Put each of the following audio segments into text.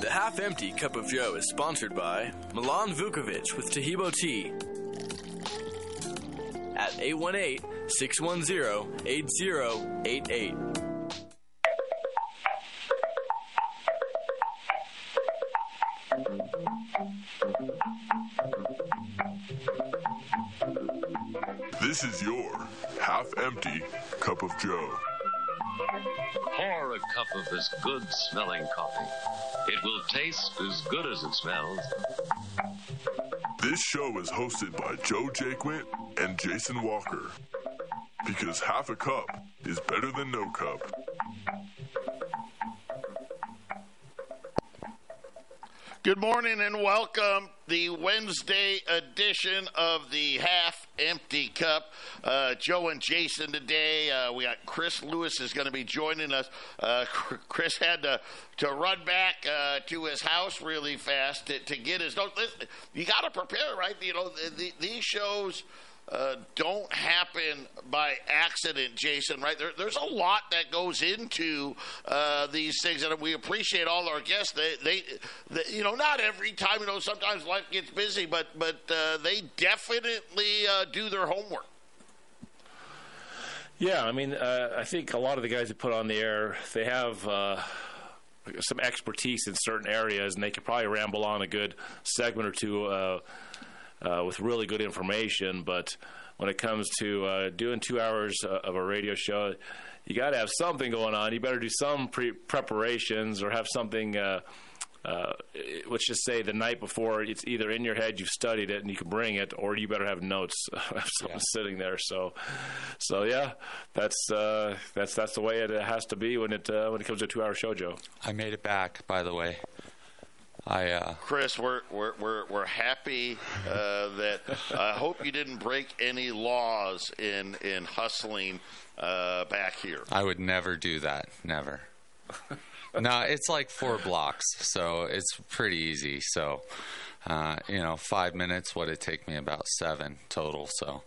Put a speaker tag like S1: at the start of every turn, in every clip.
S1: The Half Empty Cup of Joe is sponsored by Milan Vukovic with Tahibo Tea at 818 610 8088.
S2: This is your half empty cup of Joe.
S3: Pour a cup of this good smelling coffee. It will taste as good as it smells.
S2: This show is hosted by Joe Jaquint and Jason Walker. Because half a cup is better than no cup.
S4: Good morning and welcome the Wednesday edition of the Half Empty Cup. Uh, Joe and Jason today. Uh, we got Chris Lewis is going to be joining us. Uh, Chris had to to run back uh, to his house really fast to, to get his You got to prepare, right? You know the, the, these shows uh, don't happen by accident, Jason. Right? There, there's a lot that goes into uh, these things, and we appreciate all our guests. They, they, they, you know, not every time. You know, sometimes life gets busy, but but uh, they definitely uh, do their homework.
S5: Yeah, I mean, uh, I think a lot of the guys that put on the air, they have some expertise in certain areas, and they could probably ramble on a good segment or two uh, uh, with really good information. But when it comes to uh, doing two hours uh, of a radio show, you got to have something going on. You better do some pre- preparations or have something. Uh, uh, let's just say the night before, it's either in your head, you've studied it, and you can bring it, or you better have notes, have something sitting there. So, so yeah, that's uh, that's that's the way it has to be when it uh, when it comes to a two-hour show, Joe.
S6: I made it back, by the way. I uh,
S4: Chris, we're we're we're, we're happy uh, that I hope you didn't break any laws in in hustling uh, back here.
S6: I would never do that. Never. no, it's like four blocks, so it's pretty easy. So, uh, you know, five minutes would it take me about seven total. So,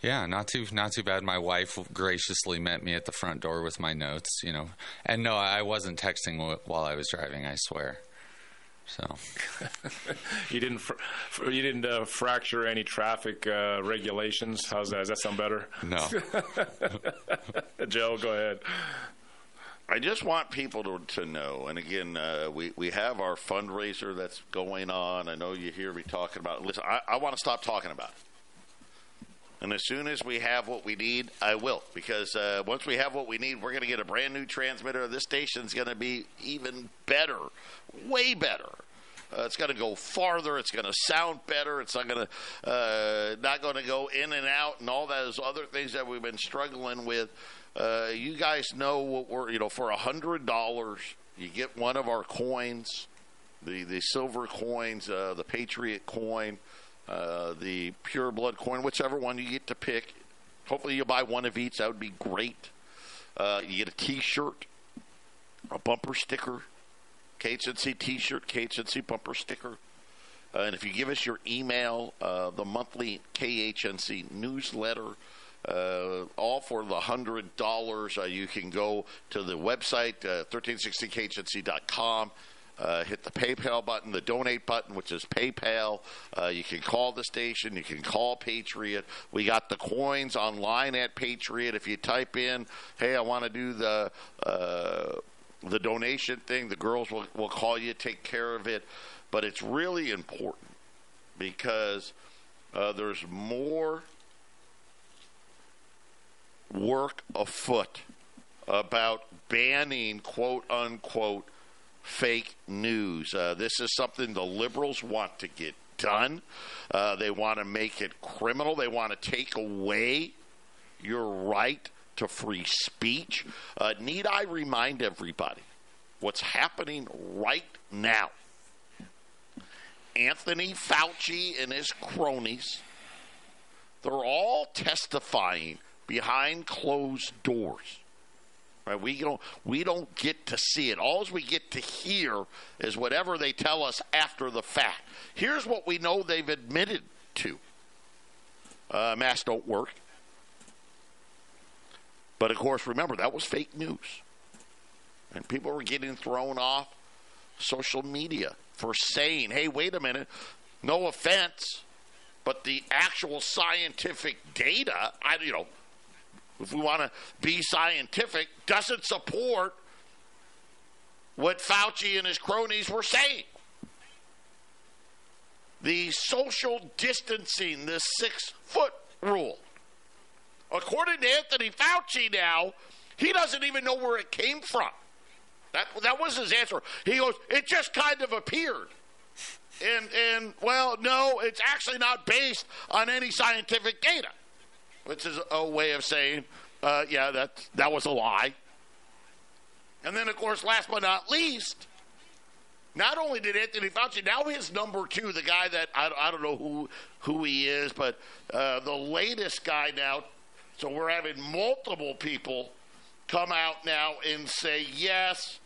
S6: yeah, not too not too bad. My wife graciously met me at the front door with my notes. You know, and no, I wasn't texting while I was driving. I swear. So
S5: You didn't fr- fr- you didn't uh, fracture any traffic uh, regulations. How's that? Does that sound better?
S6: no,
S5: Joe, go ahead.
S4: I just want people to, to know, and again, uh, we, we have our fundraiser that's going on. I know you hear me talking about it. Listen, I, I want to stop talking about it. And as soon as we have what we need, I will. Because uh, once we have what we need, we're going to get a brand new transmitter. This station's going to be even better, way better. Uh, it's going to go farther. It's going to sound better. It's not going to uh, not going to go in and out and all those other things that we've been struggling with. Uh, you guys know what we're you know for a hundred dollars you get one of our coins, the the silver coins, uh, the Patriot coin, uh, the pure blood coin, whichever one you get to pick. Hopefully you buy one of each. That would be great. Uh, you get a T-shirt, a bumper sticker, KHNC T-shirt, KHNC bumper sticker. Uh, and if you give us your email, uh, the monthly KHNC newsletter, uh, all for the hundred dollars, uh, you can go to the website uh, 1360khnc.com. Uh, hit the PayPal button, the donate button, which is PayPal. Uh, you can call the station. You can call Patriot. We got the coins online at Patriot. If you type in, "Hey, I want to do the uh, the donation thing," the girls will, will call you, take care of it. But it's really important because uh, there's more work afoot about banning quote unquote fake news. Uh, this is something the liberals want to get done. Uh, they want to make it criminal. They want to take away your right to free speech. Uh, need I remind everybody what's happening right now? Anthony Fauci and his cronies, they're all testifying behind closed doors. Right? We don't we don't get to see it. All we get to hear is whatever they tell us after the fact. Here's what we know they've admitted to. Uh, masks don't work. But of course, remember that was fake news, and people were getting thrown off social media for saying, hey, wait a minute, no offense, but the actual scientific data, I, you know, if we want to be scientific, doesn't support what Fauci and his cronies were saying. The social distancing, the six foot rule. According to Anthony Fauci now, he doesn't even know where it came from. That, that was his answer. He goes, it just kind of appeared. And, and, well, no, it's actually not based on any scientific data, which is a way of saying, uh, yeah, that, that was a lie. And then, of course, last but not least, not only did Anthony Fauci, now his number two, the guy that I, I don't know who who he is, but uh, the latest guy now. So we're having multiple people come out now and say yes.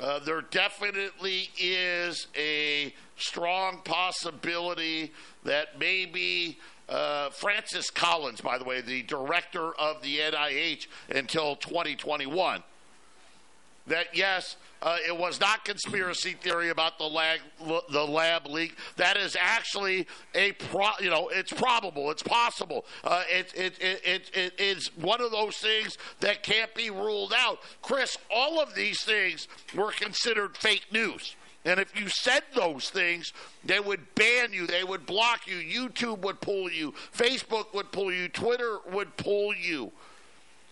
S4: Uh, there definitely is a strong possibility that maybe uh, Francis Collins, by the way, the director of the NIH until 2021, that yes, uh, it was not conspiracy theory about the lab, the lab leak. That is actually a pro, you know, it's probable, it's possible. Uh, it, it, it, it, it is one of those things that can't be ruled out. Chris, all of these things were considered fake news. And if you said those things, they would ban you, they would block you, YouTube would pull you, Facebook would pull you, Twitter would pull you.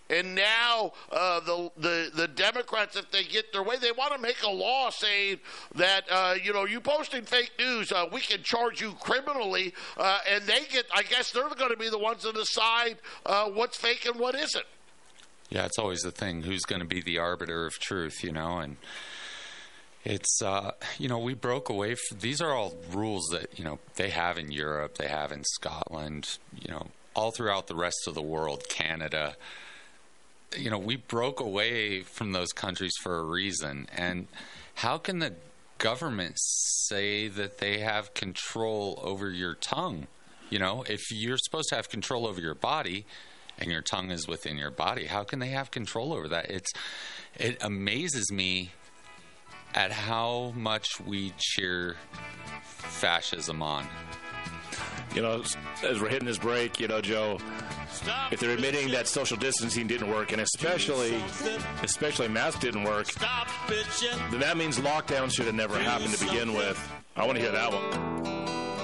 S4: And now uh, the, the the Democrats, if they get their way, they want to make a law saying that uh, you know you posting fake news, uh, we can charge you criminally, uh, and they get. I guess they're going to be the ones to decide uh, what's fake and what isn't.
S6: Yeah, it's always the thing. Who's going to be the arbiter of truth? You know, and it's uh, you know we broke away. From, these are all rules that you know they have in Europe, they have in Scotland, you know, all throughout the rest of the world, Canada you know, we broke away from those countries for a reason. And how can the government say that they have control over your tongue? You know, if you're supposed to have control over your body and your tongue is within your body, how can they have control over that? It's it amazes me at how much we cheer fascism on
S5: you know, as we're hitting this break, you know, Joe, if they're admitting that social distancing didn't work, and especially, especially mask didn't work, then that means lockdown should have never happened to begin with. I want to hear that one.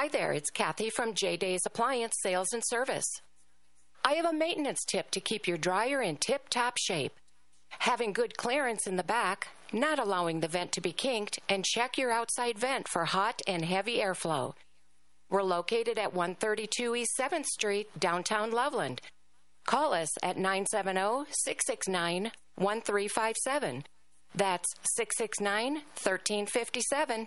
S7: Hi there, it's Kathy from J Days Appliance Sales and Service. I have a maintenance tip to keep your dryer in tip top shape. Having good clearance in the back, not allowing the vent to be kinked, and check your outside vent for hot and heavy airflow. We're located at 132 East 7th Street, downtown Loveland. Call us at 970 669 1357. That's 669 1357.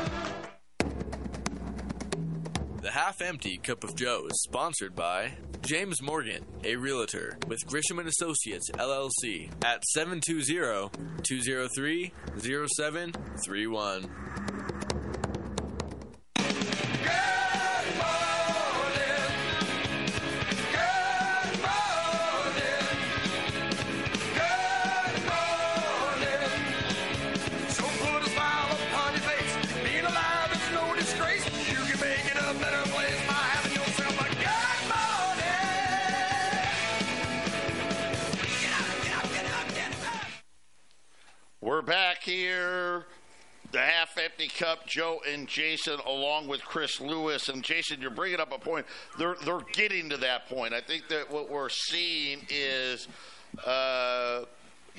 S1: The Half Empty Cup of Joe is sponsored by James Morgan, a realtor with Grisham and Associates LLC at 720-203-0731.
S4: We're back here. The half empty cup, Joe and Jason, along with Chris Lewis. And Jason, you're bringing up a point. They're they're getting to that point. I think that what we're seeing is uh,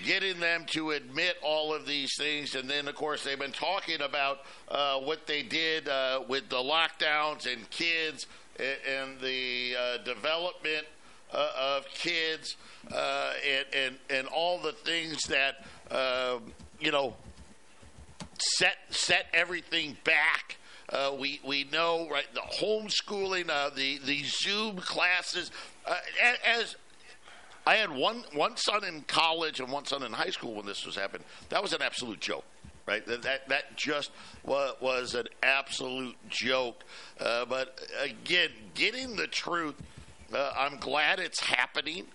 S4: getting them to admit all of these things. And then, of course, they've been talking about uh, what they did uh, with the lockdowns and kids and, and the uh, development uh, of kids uh, and, and and all the things that um, you know set set everything back. Uh, we we know right the homeschooling, uh, the the Zoom classes. Uh, as I had one one son in college and one son in high school when this was happening. That was an absolute joke, right? That that, that just was, an absolute joke. Uh, but again, getting the truth. Uh, I'm glad it's happening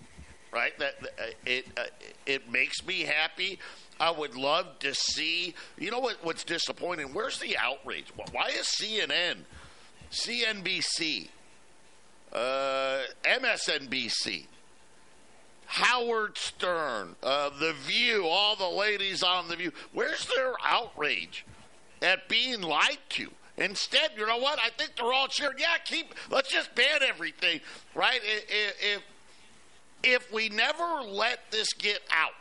S4: right? That uh, it uh, it makes me happy. I would love to see. You know what? What's disappointing? Where's the outrage? Why is CNN, CNBC, uh, MSNBC, Howard Stern, uh, The View, all the ladies on The View? Where's their outrage at being lied to? Instead, you know what? I think they're all cheering. Yeah, keep. Let's just ban everything, right? I- i- If if we never let this get out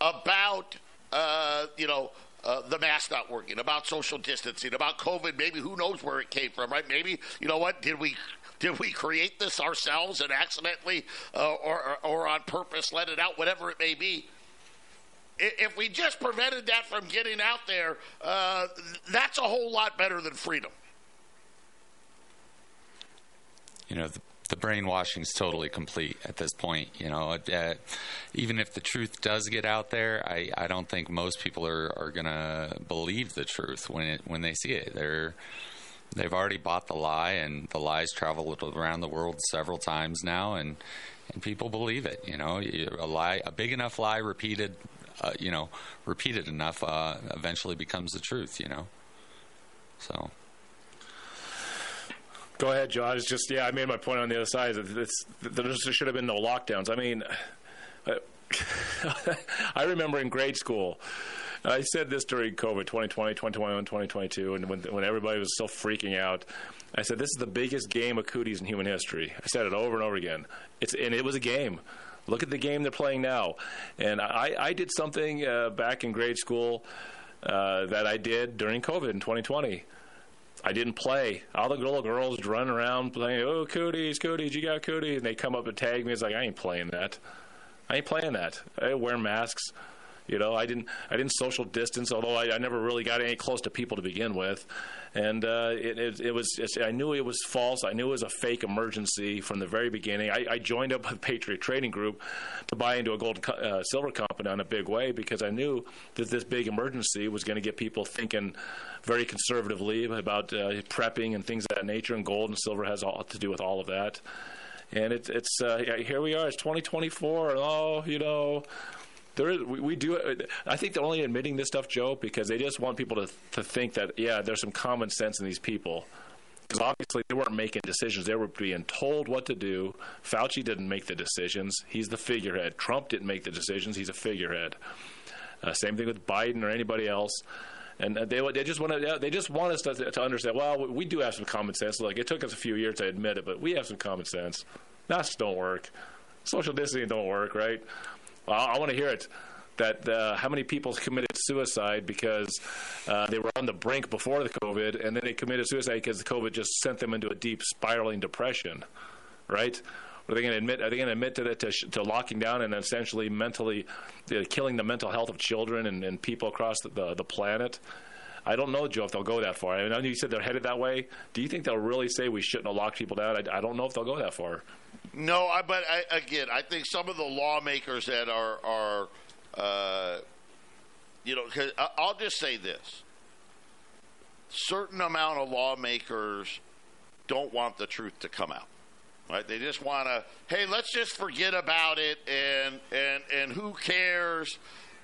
S4: about uh, you know uh, the mask not working, about social distancing, about COVID, maybe who knows where it came from, right? Maybe you know what? Did we did we create this ourselves and accidentally uh, or, or or on purpose let it out, whatever it may be? If we just prevented that from getting out there, uh, that's a whole lot better than freedom.
S6: you know the, the brainwashing is totally complete at this point you know. Uh, even if the truth does get out there i, I don't think most people are, are going to believe the truth when it when they see it. They're they've already bought the lie and the lies traveled around the world several times now and and people believe it you know. A lie a big enough lie repeated uh, you know repeated enough uh, eventually becomes the truth you know. So
S5: Go ahead, Joe. I was just yeah. I made my point on the other side. It's, there should have been no lockdowns. I mean, I remember in grade school. I said this during COVID 2020, 2021, 2022, and when, when everybody was still freaking out. I said, This is the biggest game of cooties in human history. I said it over and over again. It's, and it was a game. Look at the game they're playing now. And I, I did something uh, back in grade school uh, that I did during COVID in 2020. I didn't play. All the little girls run around playing, oh, cooties, cooties, you got cooties. And they come up and tag me. It's like, I ain't playing that. I ain't playing that. I wear masks. You know, I didn't I didn't social distance, although I, I never really got any close to people to begin with, and uh, it, it, it was I knew it was false. I knew it was a fake emergency from the very beginning. I, I joined up with Patriot Trading Group to buy into a gold uh, silver company in a big way because I knew that this big emergency was going to get people thinking very conservatively about uh, prepping and things of that nature. And gold and silver has all to do with all of that and it, it's uh, here we are. It's 2024, and oh, you know, there is we, we do. I think they're only admitting this stuff, Joe, because they just want people to to think that yeah, there's some common sense in these people. Because obviously they weren't making decisions; they were being told what to do. Fauci didn't make the decisions; he's the figurehead. Trump didn't make the decisions; he's a figurehead. Uh, same thing with Biden or anybody else. And uh, they they just want to they just want us to, to understand. Well, we do have some common sense. Like it took us a few years to admit it, but we have some common sense. Masks don't work. Social distancing don't work, right? I, I want to hear it. That uh, how many people committed suicide because uh, they were on the brink before the COVID, and then they committed suicide because the COVID just sent them into a deep spiraling depression, right? Are they going to admit? Are they going to admit to that to, to locking down and essentially mentally uh, killing the mental health of children and, and people across the, the, the planet? I don't know, Joe, if they'll go that far. I know you said they're headed that way. Do you think they'll really say we shouldn't have locked people down? I, I don't know if they'll go that far.
S4: No, I, but I, again, I think some of the lawmakers that are are, uh, you know, cause I, I'll just say this: certain amount of lawmakers don't want the truth to come out. Right? They just want to, hey, let's just forget about it, and and and who cares?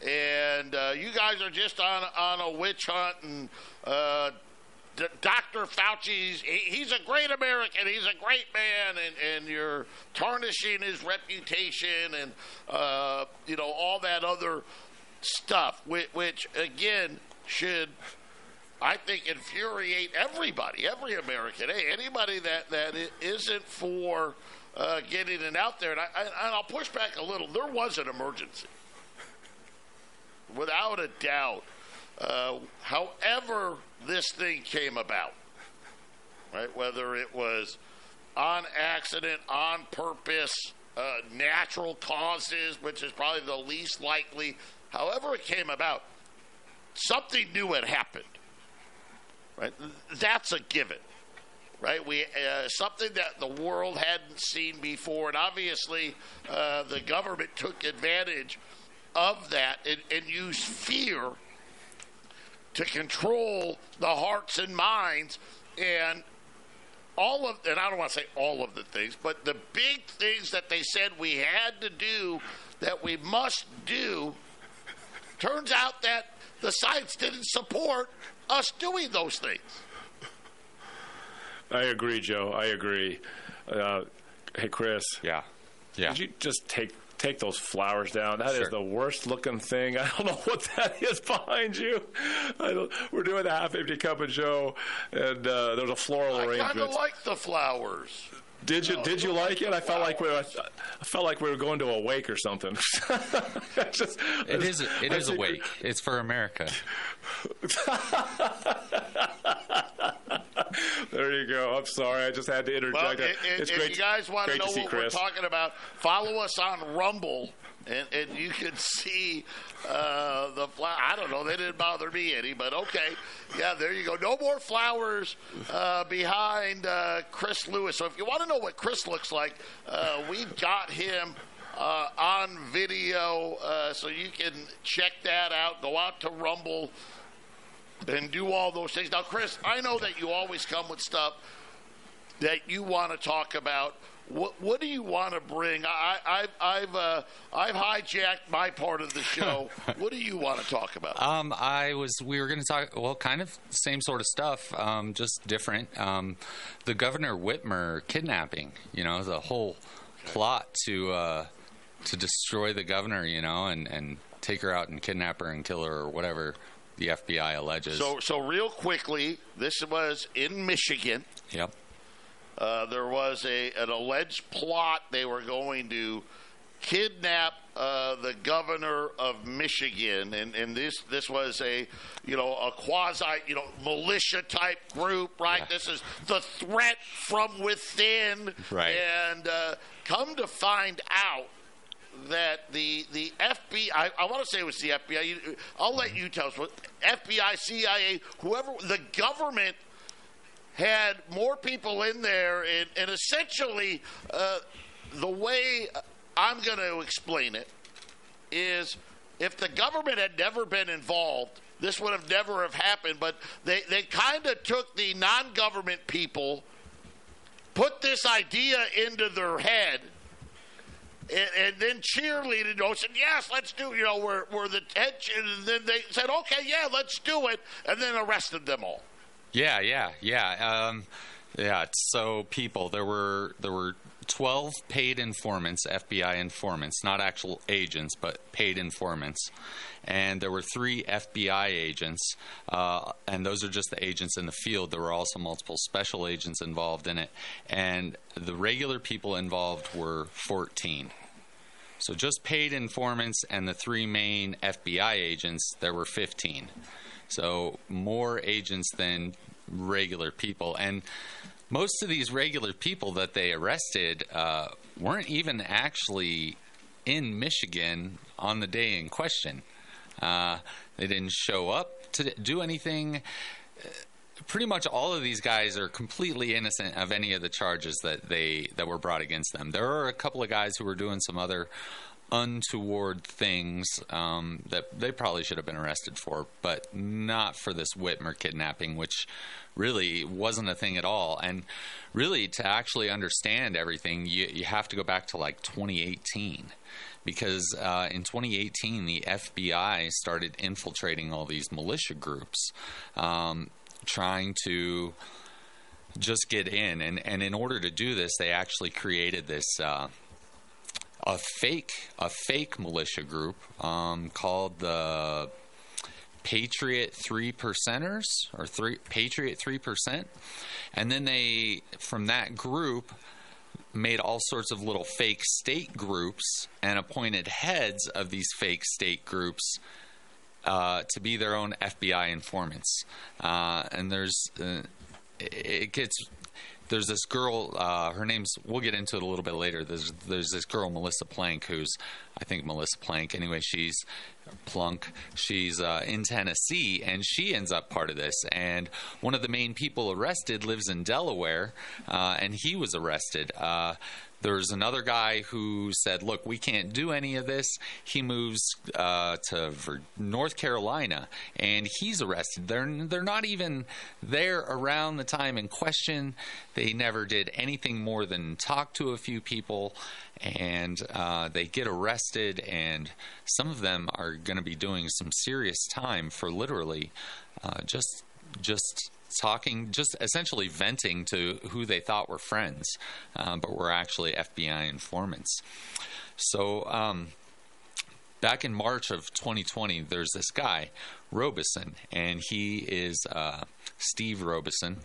S4: And uh, you guys are just on on a witch hunt, and uh, D- Dr. Fauci's, he, he's a great American, he's a great man, and, and you're tarnishing his reputation and, uh, you know, all that other stuff, which, which, again, should, I think, infuriate everybody, every American. Hey, anybody that, that isn't for uh, getting it out there. And, I, I, and I'll push back a little. There was an emergency, without a doubt. Uh, however, this thing came about, right? Whether it was on accident, on purpose, uh, natural causes, which is probably the least likely. However, it came about, something new had happened. Right? That's a given. Right, we uh, something that the world hadn't seen before, and obviously uh, the government took advantage of that and, and used fear to control the hearts and minds and all of and I don't want to say all of the things, but the big things that they said we had to do that we must do turns out that the science didn't support us doing those things.
S5: I agree, Joe. I agree. Uh, hey, Chris.
S6: Yeah. Yeah.
S5: Could you just take take those flowers down? That is
S6: Sure.
S5: the worst looking thing. I don't know what that is behind you. I don't, we're doing the half empty cup of Joe, and uh, there was a floral arrangement.
S4: I kind of like the flowers.
S5: Did you did you like it? I felt like we were, I felt like we were going to a wake or something. I just-
S6: It is. It
S5: I
S6: is a wake. It's for America.
S5: There you go. I'm sorry. I just had to interject.
S4: Well,
S5: that.
S4: if,
S5: it's
S4: if
S5: great.
S4: you guys want to know what
S5: Chris.
S4: we're talking about, follow us on Rumble, and, and you can see uh, the flower. I don't know. They didn't bother me any, but okay. Yeah, there you go. No more flowers uh, behind uh, Chris Lewis. So if you want to know what Chris looks like, uh, we've got him. Uh, on video, uh, so you can check that out. Go out to Rumble and do all those things. Now, Chris, I know that you always come with stuff that you want to talk about. What, what do you want to bring? I, I, I've uh, I've hijacked my part of the show. what do you want to talk about?
S6: Um, I was. We were going to talk. Well, kind of same sort of stuff, um, just different. Um, the Governor Whitmer kidnapping. You know, the whole plot to uh, to destroy the governor. You know, and and take her out and kidnap her and kill her or whatever the FBI alleges.
S4: So, so real quickly, this was in Michigan.
S6: Yep.
S4: Uh, there was a an alleged plot. They were going to kidnap uh, the governor of Michigan, and, and this this was a you know a quasi you know militia type group, right? This is the threat from within,
S6: Right.
S4: And uh, come to find out that the the FBI, I, I want to say it was the FBI. I'll let you tell us what FBI, CIA, whoever the government had more people in there, and, and essentially, uh, the way I'm going to explain it is if the government had never been involved, this would have never have happened. But they, they kind of took the non government people, put this idea into their head, and, and then cheerleaded, know, said, yes, let's do, you know, we're, we're the tension. And then they said, okay, yeah, let's do it, and then arrested them all.
S6: Yeah, yeah, yeah. Um, yeah. So people, there were there were twelve paid informants, FBI informants, not actual agents, but paid informants, and there were three FBI agents, uh, and those are just the agents in the field. There were also multiple special agents involved in it, and the regular people involved were fourteen. So just paid informants and the three main FBI agents, there were 15. So more agents than regular people. And most of these regular people that they arrested uh, weren't even actually in Michigan on the day in question. Uh, they didn't show up to do anything. Pretty much all of these guys are completely innocent of any of the charges that they that were brought against them. There are a couple of guys who were doing some other untoward things um, that they probably should have been arrested for, but not for this Whitmer kidnapping, which really wasn't a thing at all. And really, to actually understand everything, you, you have to go back to like 2018. Because uh, in 2018, the FBI started infiltrating all these militia groups, um, trying to just get in. And, and in order to do this, they actually created this. Uh, a fake a fake militia group um, called the Patriot Three Percenters or three Patriot Three Percent, and then they from that group made all sorts of little fake state groups and appointed heads of these fake state groups uh, to be their own FBI informants. Uh, and there's uh, it gets there's this girl. Uh, her name's. We'll get into it a little bit later. There's there's this girl Melissa Plank, who's I think Melissa Plank. Anyway, she's Plunk. She's uh, in Tennessee, and she ends up part of this. And one of the main people arrested lives in Delaware, and he was arrested. There's another guy who said, "Look, we can't do any of this." He moves uh, to North Carolina, and he's arrested. They're they're not even there around the time in question. They never did anything more than talk to a few people, and uh, they get arrested. And some of them are going to be doing some serious time for literally uh, just just talking, just essentially venting to who they thought were friends, uh, but were actually FBI informants. So, um, back in March of 2020, there's this guy, Robeson, and he is uh, Steve Robeson,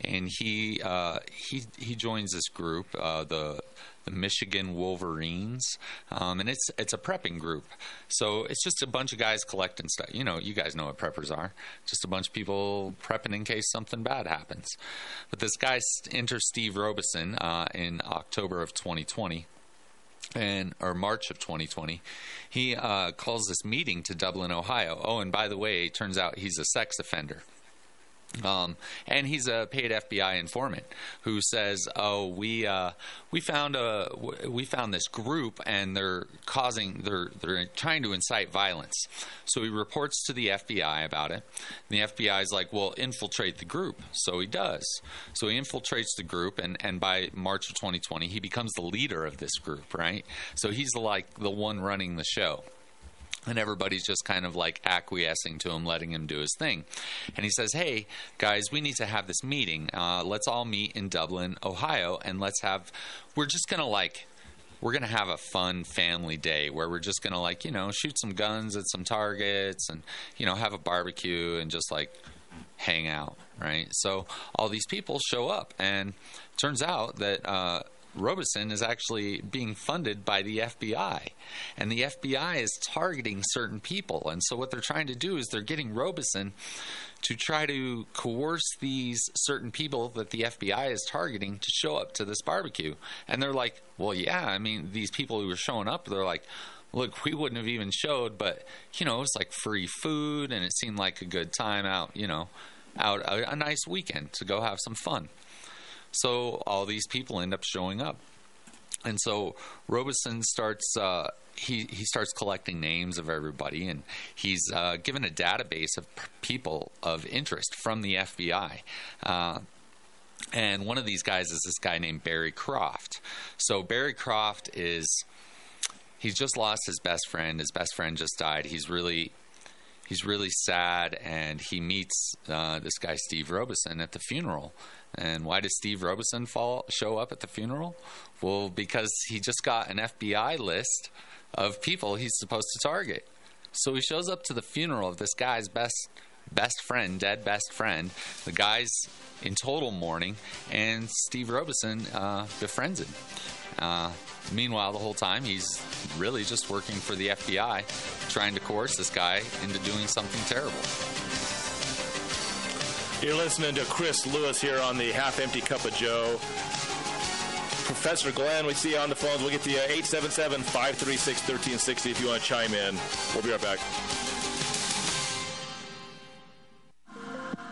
S6: and he uh, he he joins this group, uh, the Michigan Wolverines, um, and it's it's a prepping group. So it's just a bunch of guys collecting stuff. You know, you guys know what preppers are. Just a bunch of people prepping in case something bad happens. But this guy enters Steve Robeson uh, in October of 2020 and or March of 2020, he uh, calls this meeting to Dublin, Ohio. Oh, and by the way, it turns out he's a sex offender. Um, and he's a paid FBI informant who says, "Oh, we uh, we found a we found this group, and they're causing they're they're trying to incite violence." So he reports to the FBI about it. And the FBI is like, "Well, infiltrate the group." So he does. So he infiltrates the group, and and by March of 2020, he becomes the leader of this group. Right. So he's like the one running the show and everybody's just kind of like acquiescing to him, letting him do his thing. And he says, Hey, guys, we need to have this meeting. Uh, let's all meet in Dublin, Ohio, and let's have, we're just going to like, we're going to have a fun family day where we're just going to like, you know, shoot some guns at some targets and, you know, have a barbecue and just like hang out, right? So all these people show up, and turns out that, uh, Robeson is actually being funded by the FBI. And the FBI is targeting certain people. And so what they're trying to do is they're getting Robeson to try to coerce these certain people that the FBI is targeting to show up to this barbecue. And they're like, well, yeah, I mean, these people who are showing up, they're like, look, we wouldn't have even showed, but, you know, it's like free food and it seemed like a good time out, you know, out a, a nice weekend to go have some fun. So all these people end up showing up. And so Robeson starts uh, he he starts collecting names of everybody, and he's uh, given a database of people of interest from the FBI. Uh, and one of these guys is this guy named Barry Croft. So Barry Croft is he's just lost his best friend. His best friend just died. He's really he's really sad, and he meets uh, this guy Steve Robeson at the funeral. And why does Steve Robeson fall, show up at the funeral? Well, because he just got an FBI list of people he's supposed to target. So he shows up to the funeral of this guy's best best friend, dead best friend. The guy's in total mourning, and Steve Robeson uh, befriends him. Uh, meanwhile, the whole time he's really just working for the FBI, trying to coerce this guy into doing something terrible.
S5: You're listening to Chris Lewis here on the Half Empty Cup of Joe. Professor Glenn, we see you on the phones. We'll get to you 877 536 1360 if you want to chime in. We'll be right back.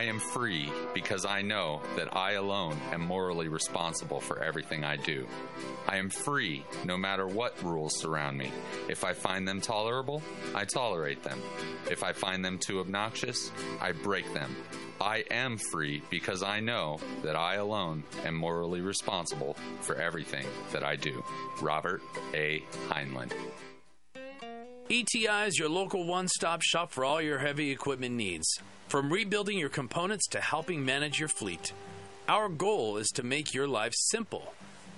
S6: I am free because I know that I alone am morally responsible for everything I do. I am free no matter what rules surround me. If I find them tolerable, I tolerate them. If I find them too obnoxious, I break them. I am free because I know that I alone am morally responsible for everything that I do. Robert A. Heinlein.
S8: ETI is your local one stop shop for all your heavy equipment needs. From rebuilding your components to helping manage your fleet, our goal is to make your life simple.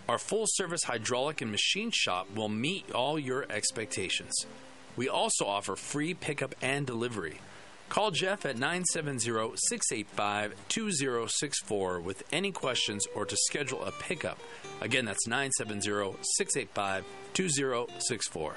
S8: Our full service hydraulic and machine shop will meet all your expectations. We also offer free pickup and delivery. Call Jeff at 970 685 2064 with any questions or to schedule a pickup. Again, that's 970 685 2064.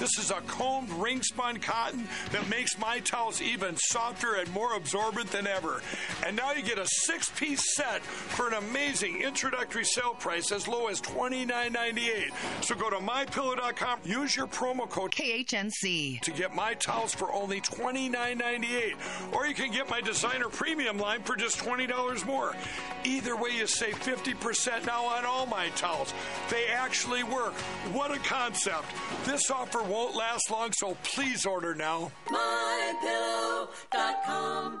S9: This is a combed ring spun cotton that makes my towels even softer and more absorbent than ever. And now you get a six piece set for an amazing introductory sale price as low as $29.98. So go to mypillow.com, use your promo code
S10: KHNC
S9: to get my towels for only $29.98. Or you can get my designer premium line for just $20 more. Either way, you save 50% now on all my towels. They actually work. What a concept. This offer won't last long, so please order now.
S10: MyPillow.com.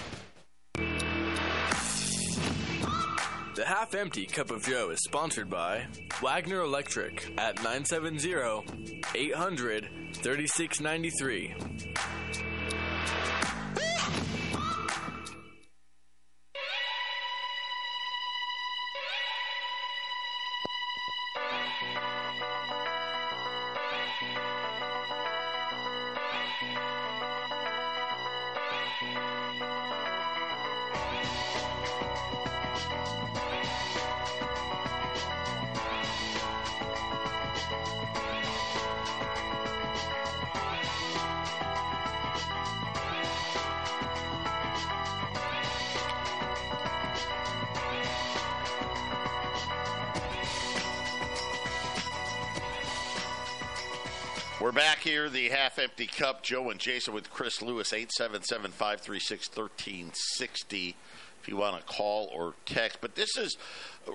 S1: The Half Empty Cup of Joe is sponsored by Wagner Electric at 970 800 3693.
S4: Here, the half empty cup. Joe and Jason with Chris Lewis, 877 536 1360 if you want to call or text. But this is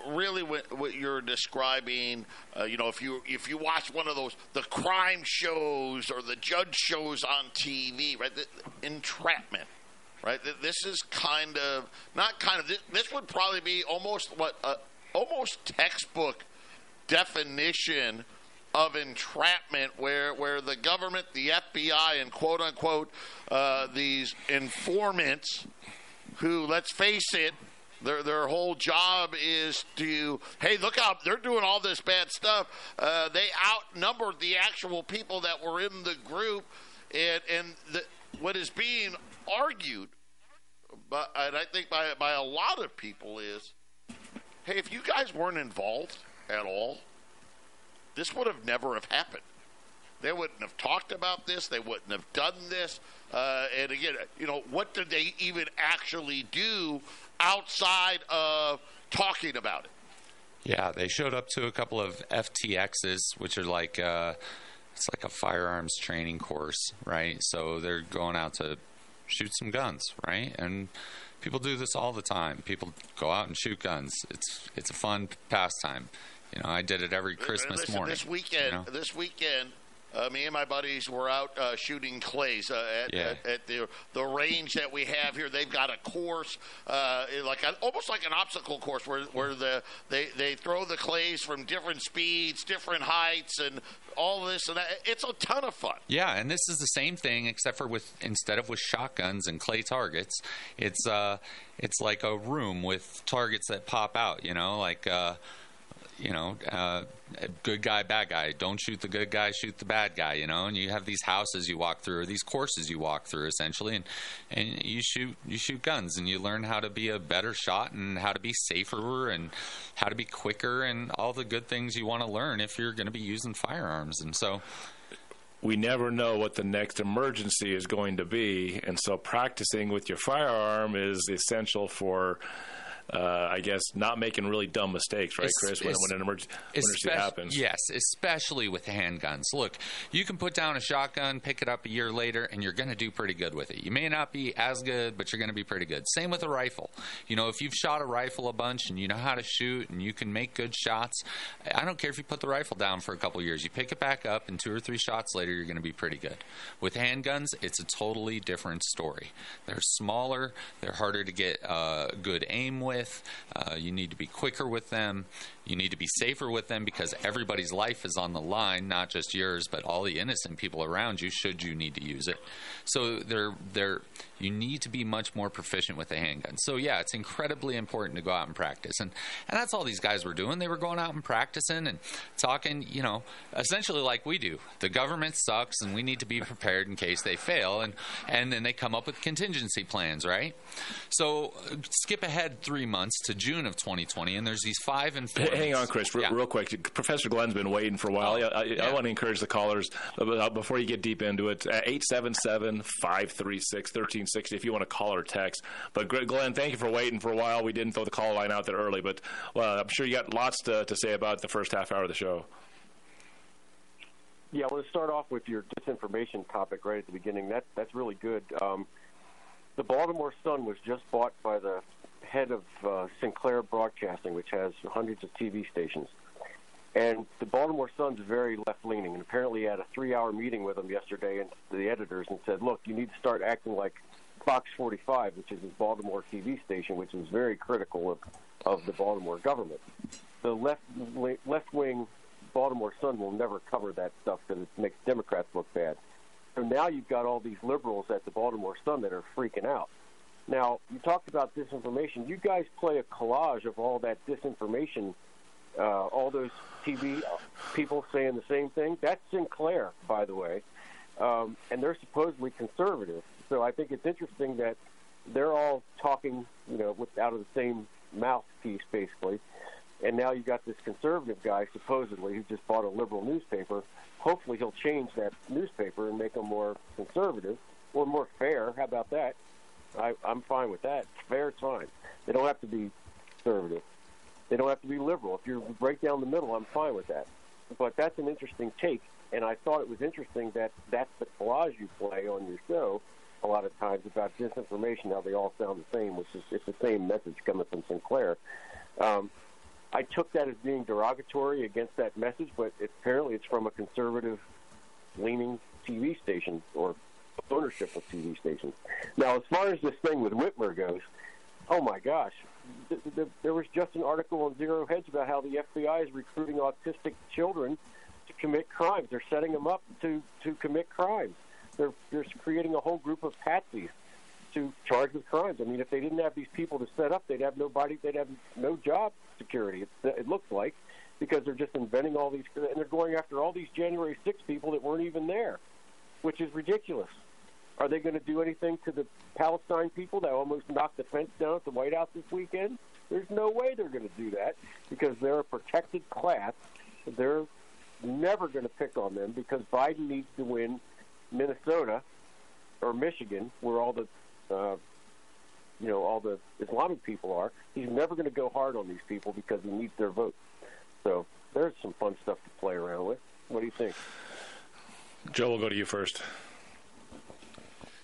S4: really what, what you're describing. Uh, you know, if you if you watch one of those the crime shows or the judge shows on TV, right? The, entrapment, right? Th- This is kind of not kind of. This, this would probably be almost what uh, almost textbook definition of entrapment where where the government, the FBI, and quote unquote uh, these informants who, let's face it, their their whole job is to hey look out they're doing all this bad stuff. Uh, they outnumbered the actual people that were in the group, and and the, what is being argued, but and I think by by a lot of people is, hey, if you guys weren't involved at all, this would have never have happened. they wouldn't have talked about this. They wouldn't have done this. Uh, and again, you know, what did they even actually do outside of talking about it?
S6: Yeah, they showed up to a couple of FTXs, which are like uh, it's like a firearms training course, right? So they're going out to shoot some guns, right? And people do this all the time. People go out and shoot guns. It's it's a fun pastime. You know, I did it every Christmas
S4: Listen,
S6: morning.
S4: This weekend,
S6: you know?
S4: this weekend, uh, me and my buddies were out uh, shooting clays uh, at,
S6: Yeah.
S4: at, at the the range that we have here. They've got a course, uh, like a, almost like an obstacle course, where where the they they throw the clays from different speeds, different heights, and all this and that. It's a ton of fun.
S6: Yeah, and this is the same thing except for with instead of with shotguns and clay targets, it's uh it's like a room with targets that pop out, you know, like uh you know, uh, good guy, bad guy. Don't shoot the good guy, shoot the bad guy. You know, and you have these houses you walk through, or these courses you walk through, essentially, and and you shoot you shoot guns, and you learn how to be a better shot, and how to be safer, and how to be quicker, and all the good things you want to learn if you're going to be using firearms. And so,
S5: we never know what the next emergency is going to be, and so practicing with your firearm is essential for. Uh, I guess not making really dumb mistakes, right, Chris? When, when an emergency
S6: Espec-
S5: happens.
S6: Yes, especially with handguns. Look, you can put down a shotgun, pick it up a year later, and you're going to do pretty good with it. You may not be as good, but you're going to be pretty good. Same with a rifle. You know, if you've shot a rifle a bunch and you know how to shoot and you can make good shots, I don't care if you put the rifle down for a couple years. You pick it back up, and two or three shots later, you're going to be pretty good. With handguns, it's a totally different story. They're smaller, they're harder to get uh, good aim with. Uh, you need to be quicker with them. You need to be safer with them because everybody's life is on the line, not just yours, but all the innocent people around you. Should you need to use it, so they're they're you need to be much more proficient with the handgun. So yeah, it's incredibly important to go out and practice, and and that's all these guys were doing. They were going out and practicing and talking, you know, essentially like we do. The government sucks, and we need to be prepared in case they fail, and and then they come up with contingency plans, right? So uh, skip ahead three months to June of 2020, and there's these five and four.
S5: H- Hang on, Chris, re- real quick. Professor Glenn's been waiting for a while. I, I, I want to encourage the callers uh, before you get deep into it. uh, 877 536 1360 if you want to call or text. But Glenn, thank you for waiting for a while. We didn't throw the call line out there early, but well, I'm sure you got lots to, to say about the first half hour of the show.
S11: Yeah, I want to start off with your disinformation topic right at the beginning. That that's really good. Um, the Baltimore Sun was just bought by the head of uh, Sinclair Broadcasting, which has hundreds of TV stations. And the Baltimore Sun's very left leaning, and apparently had a three hour meeting with them yesterday and the editors and said, Look, you need to start acting like Fox 45, which is his Baltimore TV station, which is very critical of, of the Baltimore government. The left left wing Baltimore Sun will never cover that stuff because it makes Democrats look bad. So now you've got all these liberals at the Baltimore Sun that are freaking out. Now, you talked about disinformation. You guys play a collage of all that disinformation, uh, all those TV people saying the same thing. That's Sinclair, by the way, um, and they're supposedly conservative. So I think it's interesting that they're all talking, you know, with, out of the same mouthpiece, basically. And now you got this conservative guy, supposedly, who just bought a liberal newspaper. Hopefully, he'll change that newspaper and make them more conservative or more fair. How about that? I, I'm fine with that. Fair, fine. They don't have to be conservative. They don't have to be liberal. If you break down the middle, I'm fine with that. But that's an interesting take, and I thought it was interesting that that's the collage you play on your show a lot of times about disinformation, how they all sound the same, which is it's the same message coming from Sinclair. Um, I took that as being derogatory against that message, but it, apparently it's from a conservative leaning TV station or ownership of TV stations. Now, as far as this thing with Whitmer goes, oh my gosh, th- th- there was just an article on Zero Hedge about how the FBI is recruiting autistic children to commit crimes. They're setting them up to, to commit crimes. They're, they're creating a whole group of patsies to charge with crimes. I mean, if they didn't have these people to set up, they'd have nobody. They'd have no job security. It, it looks like because they're just inventing all these, and they're going after all these January 6 people that weren't even there, which is ridiculous. Are they going to do anything to the Palestine people that almost knocked the fence down at the White House this weekend? There's no way they're going to do that because they're a protected class. They're never going to pick on them because Biden needs to win Minnesota or Michigan, where all the uh, you know all the Islamic people are. He's never going to go hard on these people because he needs their vote. So there's some fun stuff to play around with. What do you think?
S5: Joe, we'll go to you first.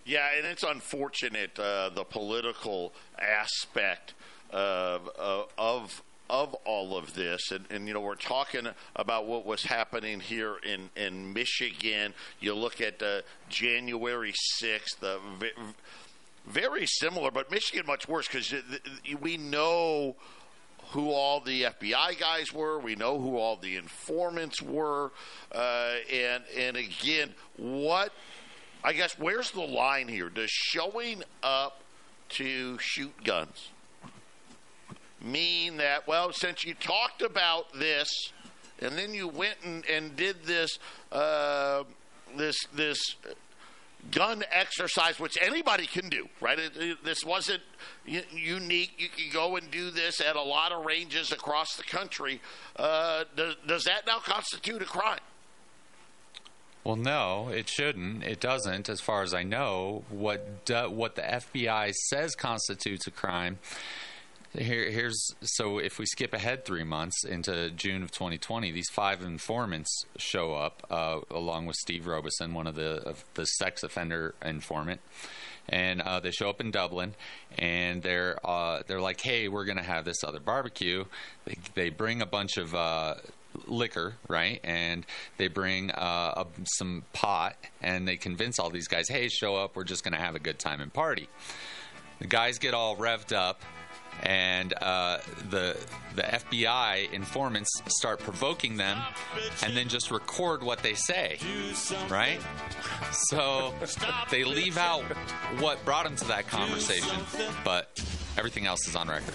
S4: Yeah, and it's unfortunate uh, the political aspect of uh, of of all of this, and, and, you know we're talking about what was happening here in in Michigan. You look at uh, January sixth, the very similar, but Michigan much worse because we know who all the FBI guys were. We know who all the informants were, uh, and and again, what I guess where's the line here? Does showing up to shoot guns mean that well, since you talked about this, and then you went and, and did this uh, this this gun exercise, which anybody can do, right? It, it, this wasn't unique. You can go and do this at a lot of ranges across the country. Uh, does, does that now constitute a crime?
S6: Well, no, it shouldn't. It doesn't, as far as I know. What do, what the FBI says constitutes a crime here, here's so if we skip ahead three months into June of 2020, these five informants show up uh, along with Steve Robeson, one of the of the sex offender informant, and uh, they show up in Dublin, and they're uh, they're like, hey, we're gonna have this other barbecue. They, they bring a bunch of uh, liquor, right? And they bring uh, a, some pot, and they convince all these guys, "Hey, show up. We're just going to have a good time and party." The guys get all revved up, and uh, the the FBI informants start provoking them, and then just record what they say, right? So they leave out what brought them to that conversation, but everything else is on record.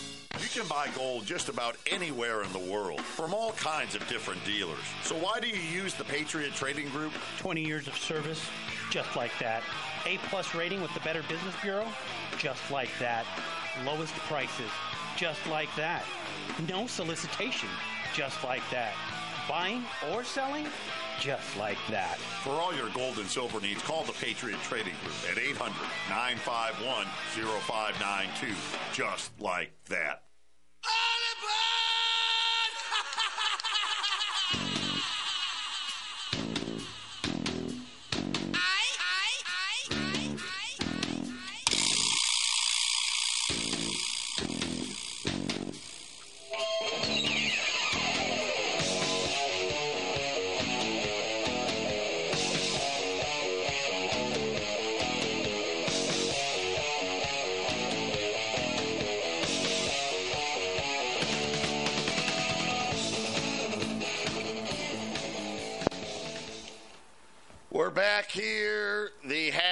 S4: You can buy gold just about anywhere in the world from all kinds of different dealers. So why do you use the Patriot Trading Group?
S12: 20 years of service, just like that. A plus rating with the Better Business Bureau, just like that. Lowest prices, just like that. No solicitation, just like that. Buying or selling, just like that.
S4: For all your gold and silver needs, call the Patriot Trading Group at 800 951 0592. Just like that. We're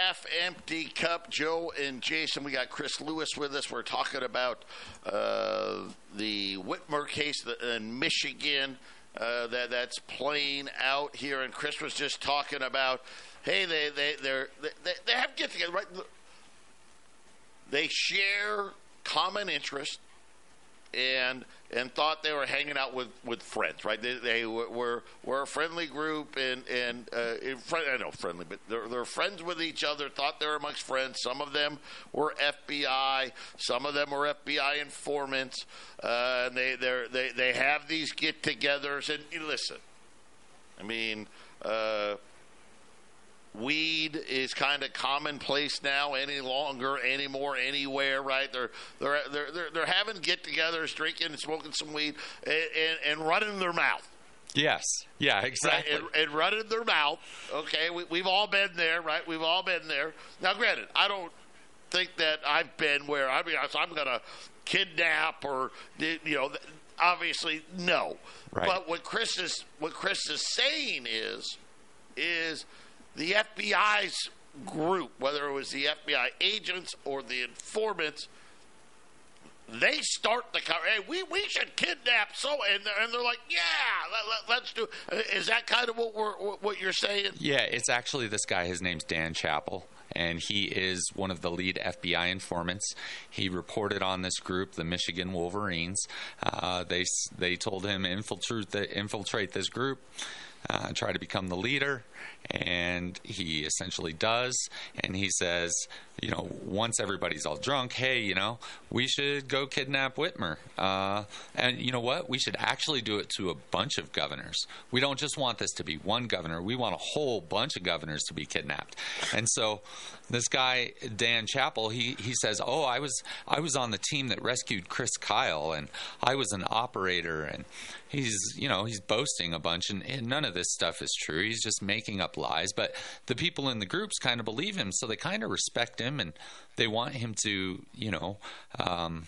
S4: half empty cup. Joe and Jason, we got Chris Lewis with us. We're talking about uh, the Whitmer case in Michigan uh, that that's playing out here. And Chris was just talking about, hey, they they they're, they they have get together, right? They share common interest and and thought they were hanging out with, with friends, right? They, they were were a friendly group and and uh, I know friendly, but they're, they're friends with each other. Thought they were amongst friends. Some of them were FBI. Some of them were FBI informants. Uh, and they they they have these get-togethers. And listen, I mean. Uh, weed is kind of commonplace now any longer anymore anywhere right? They're they're they're they're, they're having get-togethers drinking and smoking some weed and, and, and running their mouth.
S6: Yes. Yeah exactly
S4: right? and, and running their mouth okay? We, we've all been there right? We've all been there. Now granted i don't think that i've been where i mean i'm gonna kidnap or you know obviously no.
S6: Right.
S4: but what chris is what chris is saying is is the FBI's group, whether it was the FBI agents or the informants, they start the hey, we we should kidnap so and they're, and they're like yeah let, us do is that kind of what we're what you're saying
S6: yeah it's actually this guy his name's Dan Chappel and he is one of the lead FBI informants. He reported on this group, the Michigan Wolverines. Uh, they they told him infiltrate the, infiltrate this group, uh, try to become the leader and he essentially does. And he says, you know, once everybody's all drunk, hey, you know, we should go kidnap Whitmer. Uh, and you know what? We should actually do it to a bunch of governors. We don't just want this to be one governor. We want a whole bunch of governors to be kidnapped. And so this guy Dan Chappel, he he says, "Oh, I was I was on the team that rescued Chris Kyle, and I was an operator." And he's you know he's boasting a bunch, and, and none of this stuff is true. He's just making up lies. But the people in the groups kind of believe him, so they kind of respect him, and they want him to you know. Um,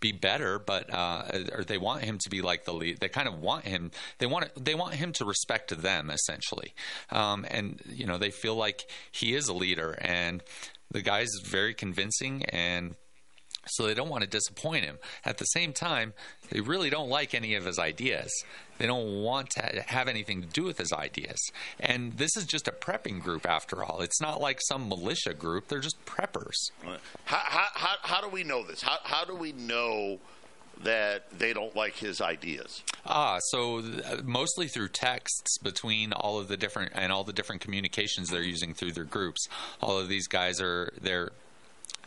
S6: be better, but uh, or they want him to be like the lead. They kind of want him. They want they want him to respect them essentially, um, and you know they feel like he is a leader, and the guy's very convincing and so they don't want to disappoint him. At the same time, they really don't like any of his ideas. They don't want to have anything to do with his ideas. And this is just a prepping group, after all. It's not like some militia group, they're just preppers.
S4: How, how, how, how do we know this? How, how do we know? that they don't like his ideas?
S6: Ah, so uh, mostly through texts between all of the different and all the different communications they're using through their groups. All of these guys are they're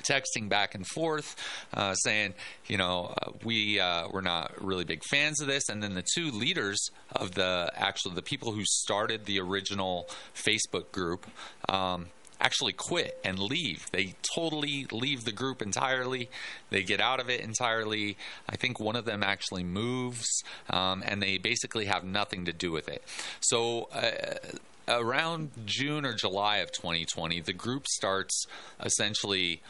S6: texting back and forth, uh, saying, you know, uh, we uh, we're not really big fans of this. And then the two leaders of the actually the people who started the original Facebook group. Um, actually quit and leave. They totally leave the group entirely. They get out of it entirely. I think one of them actually moves, um, and they basically have nothing to do with it. So. Uh, around June or July of 2020, the group starts essentially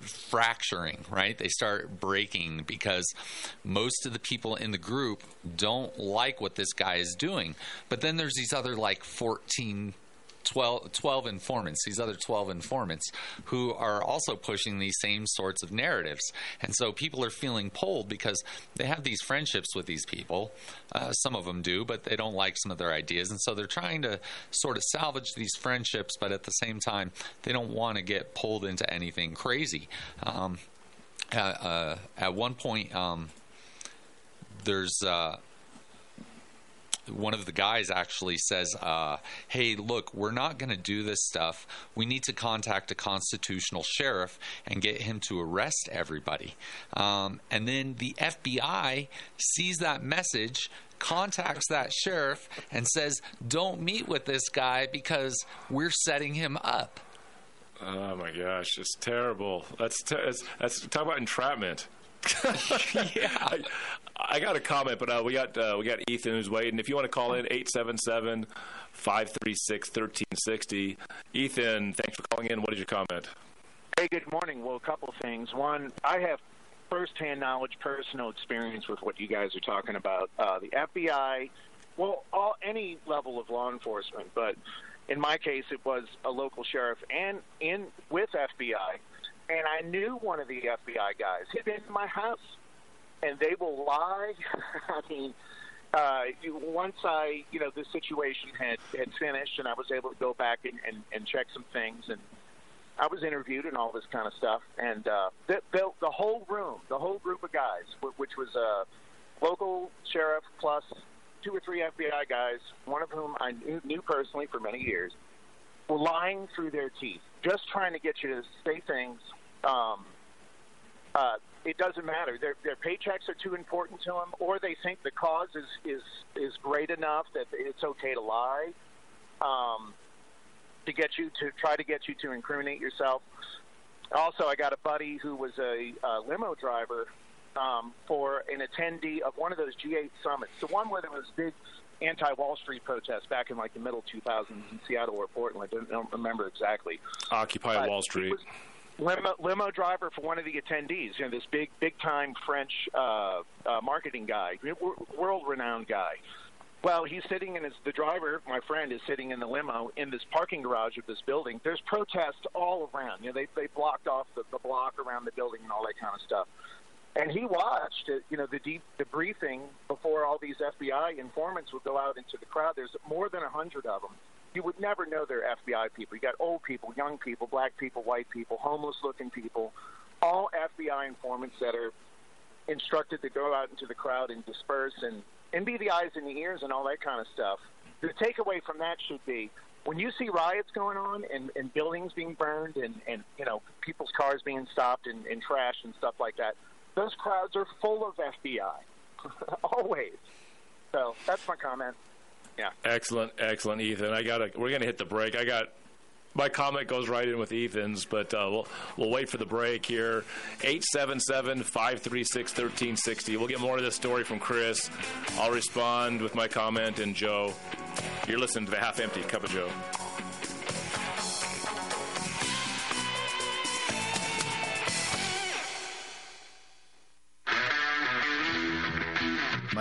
S6: fracturing, right? They start breaking because most of the people in the group don't like what this guy is doing. But then there's these other like 14 12, 12, informants, these other 12 informants, who are also pushing these same sorts of narratives. And so people are feeling pulled because they have these friendships with these people. Uh, some of them do, but they don't like some of their ideas. And so they're trying to sort of salvage these friendships, but at the same time, they don't want to get pulled into anything crazy. Um, uh, uh, at one point, um, there's uh, one of the guys actually says, uh, "Hey, look, we're not going to do this stuff. We need to contact a constitutional sheriff and get him to arrest everybody." Um, and then the FBI sees that message, contacts that sheriff, and says, "Don't meet with this guy because we're setting him up."
S5: Oh my gosh, it's terrible. That's ter- that's, that's talk about entrapment.
S6: yeah,
S5: I, I, got a comment, but uh, we got uh, we got Ethan who's waiting. If you want to call in 877-536-1360. Ethan, thanks for calling in. What is your comment?
S13: Hey, good morning. Well, a couple things. One, I have firsthand knowledge, personal experience with what you guys are talking about. Uh, the FBI, well, all, any level of law enforcement, but in my case, it was a local sheriff and in with FBI and I knew one of the FBI guys. He'd been to my house, and they will lie. I mean, uh, once I, you know, the situation had, had finished and I was able to go back and, and, and check some things and I was interviewed and all this kind of stuff. And uh, the, the, the whole room, the whole group of guys, which was a local sheriff plus two or three FBI guys, one of whom I knew, knew personally for many years, were lying through their teeth, just trying to get you to say things. Um, uh, it doesn't matter. Their their paychecks are too important to them, or they think the cause is is is great enough that it's okay to lie, um, to get you to try to get you to incriminate yourself. Also, I got a buddy who was a, a limo driver um, for an attendee of one of those G8 summits, the one where there was big anti-Wall Street protests back in like the middle 2000s in Seattle or Portland. I don't, don't remember exactly.
S5: Occupy
S13: But
S5: Wall Street.
S13: Limo, limo driver for one of the attendees. You know, this big, big time French uh, uh, marketing guy, world renowned guy. Well, he's sitting in his. The driver, my friend, is sitting in the limo in this parking garage of this building. There's protests all around. You know, they they blocked off the, the block around the building and all that kind of stuff. And he watched, uh, you know, the deep debriefing before all these FBI informants would go out into the crowd. There's more than a hundred of them you would never know they're FBI people. You got old people, young people, black people, white people, homeless looking people, all FBI informants that are instructed to go out into the crowd and disperse and, and be the eyes and the ears and all that kind of stuff. The takeaway from that should be when you see riots going on and, and buildings being burned and, and you know people's cars being stopped and, and trashed and stuff like that, those crowds are full of FBI, always. So that's my comment. Yeah.
S5: Excellent, excellent, Ethan. I got to. We're to hit the break. I got. My comment goes right in with Ethan's, but uh, we'll we'll wait for the break here. 877-536-1360. We'll get more of this story from Chris. I'll respond with my comment and Joe. You're listening to the Half Empty Cup of Joe.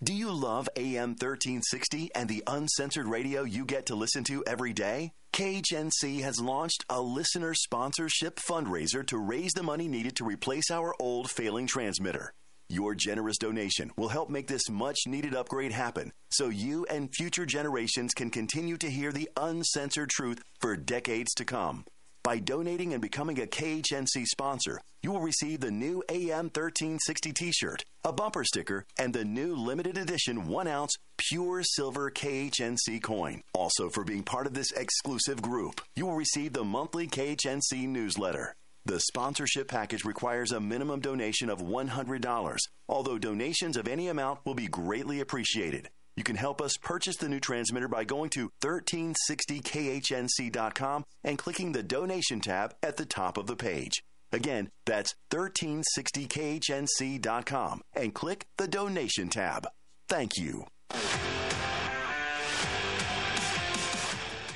S14: Do you love AM 1360 and the uncensored radio you get to listen to every day? KHNC has launched a listener sponsorship fundraiser to raise the money needed to replace our old failing transmitter. Your generous donation will help make this much needed upgrade happen so you and future generations can continue to hear the uncensored truth for decades to come. By donating and becoming a KHNC sponsor, you will receive the new AM 1360 t shirt, a bumper sticker, and the new limited edition 1 ounce pure silver KHNC coin. Also, for being part of this exclusive group, you will receive the monthly KHNC newsletter. The sponsorship package requires a minimum donation of $100, although donations of any amount will be greatly appreciated. You can help us purchase the new transmitter by going to 1360khnc.com and clicking the donation tab at the top of the page. Again, that's 1360khnc.com and click the donation tab. Thank you.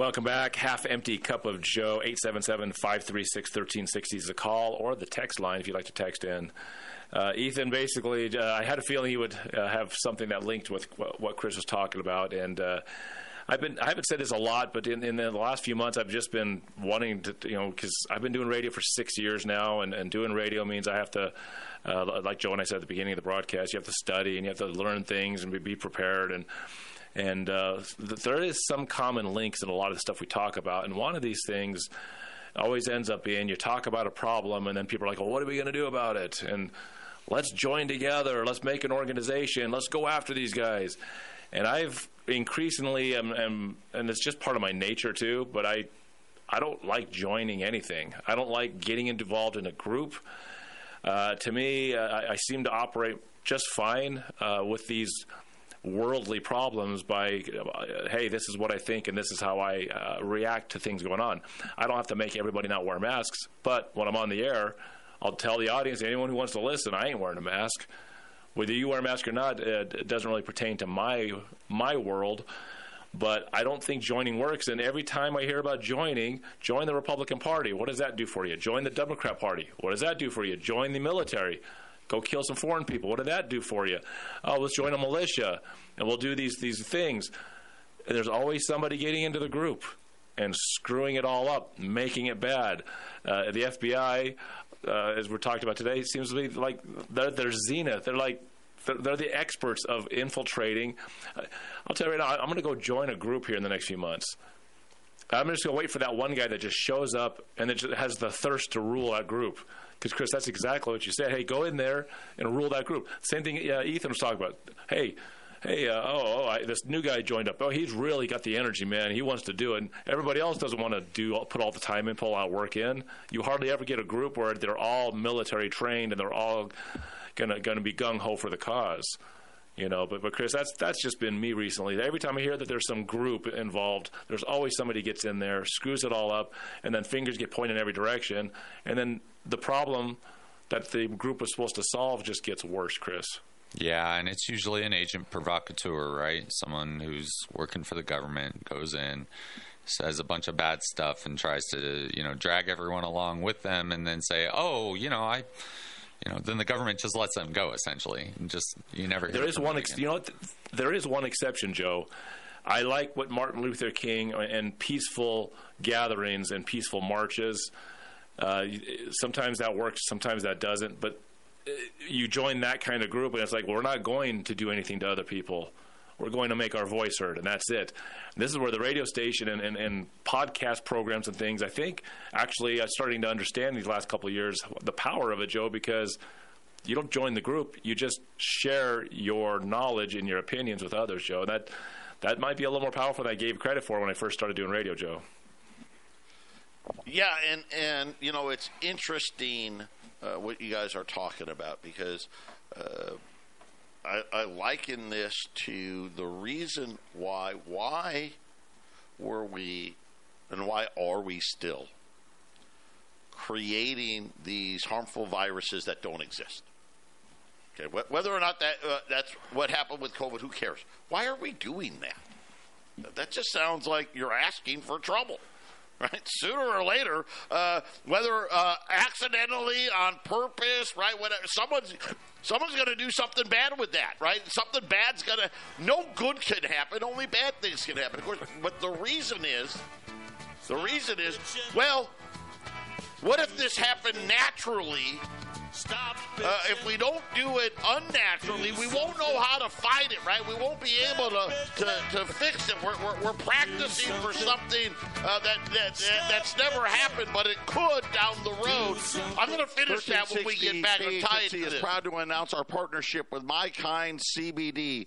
S5: Welcome back. Half empty cup of Joe. 877 536 1360 is the call or the text line if you'd like to text in. Uh, Ethan, basically, uh, I had a feeling he would uh, have something that linked with what, what Chris was talking about. And uh, I've been I haven't said this a lot, but in, in the last few months, I've just been wanting to, you know, because I've been doing radio for six years now, and, and doing radio means I have to, uh, like Joe and I said at the beginning of the broadcast, you have to study and you have to learn things and be, be prepared and. And uh, th- there is some common links in a lot of the stuff we talk about, and one of these things always ends up being you talk about a problem, and then people are like, "Well, what are we going to do about it?" And let's join together, let's make an organization, let's go after these guys. And I've increasingly, am, am, and it's just part of my nature too, but I, I don't like joining anything. I don't like getting involved in a group. Uh, to me, uh, I, I, seem to operate just fine uh, with these worldly problems by, uh, hey, this is what I think and this is how I uh, react to things going on. I don't have to make everybody not wear masks, but when I'm on the air, I'll tell the audience, anyone who wants to listen, I ain't wearing a mask. Whether you wear a mask or not, it doesn't really pertain to my my world. But I don't think joining works. And every time I hear about joining, join the Republican Party. What does that do for you? Join the Democrat Party. What does that do for you? Join the military. Go kill some foreign people. What did that do for you? Oh, let's join a militia, and we'll do these these things. And there's always somebody getting into the group and screwing it all up, making it bad. Uh, the FBI uh, as we're talking about today, seems to be like they're, they're zenith. They're like they're, they're the experts of infiltrating. I'll tell you right now, I'm going to go join a group here in the next few months. I'm just going to wait for that one guy that just shows up and that has the thirst to rule that group. Because Chris, that's exactly what you said. Hey, go in there and rule that group. Same thing uh, Ethan was talking about. Hey, hey, uh, oh, oh I, this new guy joined up. Oh, he's really got the energy, man. He wants to do it. And everybody else doesn't want to do put all the time in, pull out work in. You hardly ever get a group where they're all military trained and they're all gonna gonna be gung ho for the cause. You know, but but Chris, that's that's just been me recently. Every time I hear that there's some group involved, there's always somebody gets in there, screws it all up, and then fingers get pointed in every direction, and then the problem that the group was supposed to solve just gets worse, Chris.
S6: Yeah, and it's usually an agent provocateur, right? Someone who's working for the government goes in, says a bunch of bad stuff, and tries to, you know, drag everyone along with them, and then say, "Oh, you know, I." You know, then the government just lets them go essentially, and just you never.
S5: There is one, ex- you know, there is one exception, Joe. I like what Martin Luther King and peaceful gatherings and peaceful marches. Uh, sometimes that works, sometimes that doesn't. But you join that kind of group, and it's like, well, we're not going to do anything to other people. We're going to make our voice heard, and that's it. This is where the radio station and, and, and podcast programs and things, I think, actually, I'm starting to understand these last couple of years the power of it, Joe, because you don't join the group; you just share your knowledge and your opinions with others, Joe. That that might be a little more powerful than I gave credit for when I first started doing radio, Joe.
S4: Yeah, and and you know it's interesting uh, what you guys are talking about because uh, I, I liken this to the reason why why were we and why are we still creating these harmful viruses that don't exist? Okay, whether or not that uh, that's what happened with COVID, who cares? Why are we doing that? That just sounds like you're asking for trouble right? Sooner or later, uh, whether uh, accidentally, on purpose, right? Whatever, someone's someone's going to do something bad with that, right? Something bad's going to. No good can happen. Only bad things can happen. Of course, but the reason is, the reason is, well, what if this happened naturally uh, if we don't do it unnaturally, we won't know how to fight it, right? We won't be able to, to, to fix it. We're, we're, we're practicing for something uh, that, that, that, that's never happened, but it could down the road. I'm going to finish that when we get back on tie is proud to announce our partnership with My Kind CBD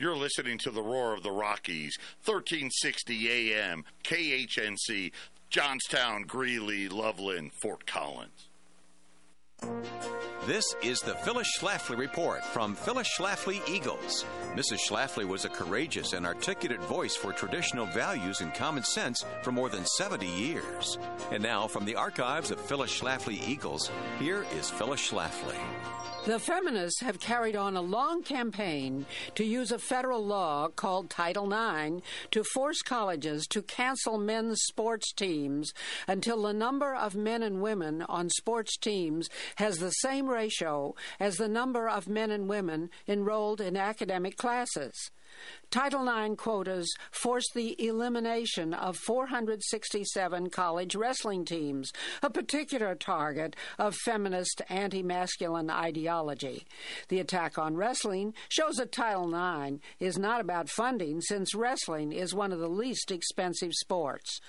S4: You're listening to the roar of the Rockies, 1360 AM, KHNC, Johnstown, Greeley, Loveland, Fort Collins.
S15: This is the Phyllis Schlafly Report from Phyllis Schlafly Eagles. Mrs. Schlafly was a courageous and articulate voice for traditional values and common sense for more than 70 years. And now, from the archives of Phyllis Schlafly Eagles, here is Phyllis Schlafly.
S16: The feminists have carried on a long campaign to use a federal law called Title IX to force colleges to cancel men's sports teams until the number of men and women on sports teams has the same ratio as the number of men and women enrolled in academic classes. Title IX quotas forced the elimination of 467 college wrestling teams, a particular target of feminist anti masculine ideology. The attack on wrestling shows that Title IX is not about funding, since wrestling is one of the least expensive sports.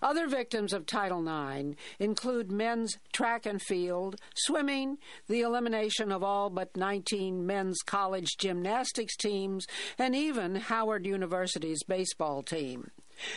S16: Other victims of Title IX include men's track and field, swimming, the elimination of all but 19 men's college gymnastics teams, and even Howard University's baseball team.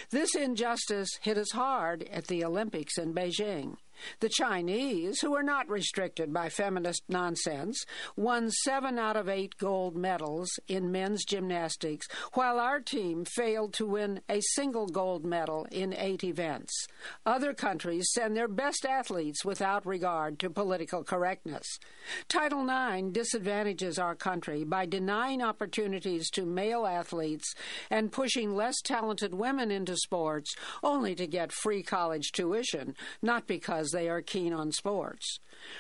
S16: This injustice hit us hard at the Olympics in Beijing. The Chinese, who are not restricted by feminist nonsense, won seven out of eight gold medals in men's gymnastics, while our team failed to win a single gold medal in eight events. Other countries send their best athletes without regard to political correctness. Title IX disadvantages our country by denying opportunities to male athletes and pushing less talented women into sports only to get free college tuition, not because they are keen on sports.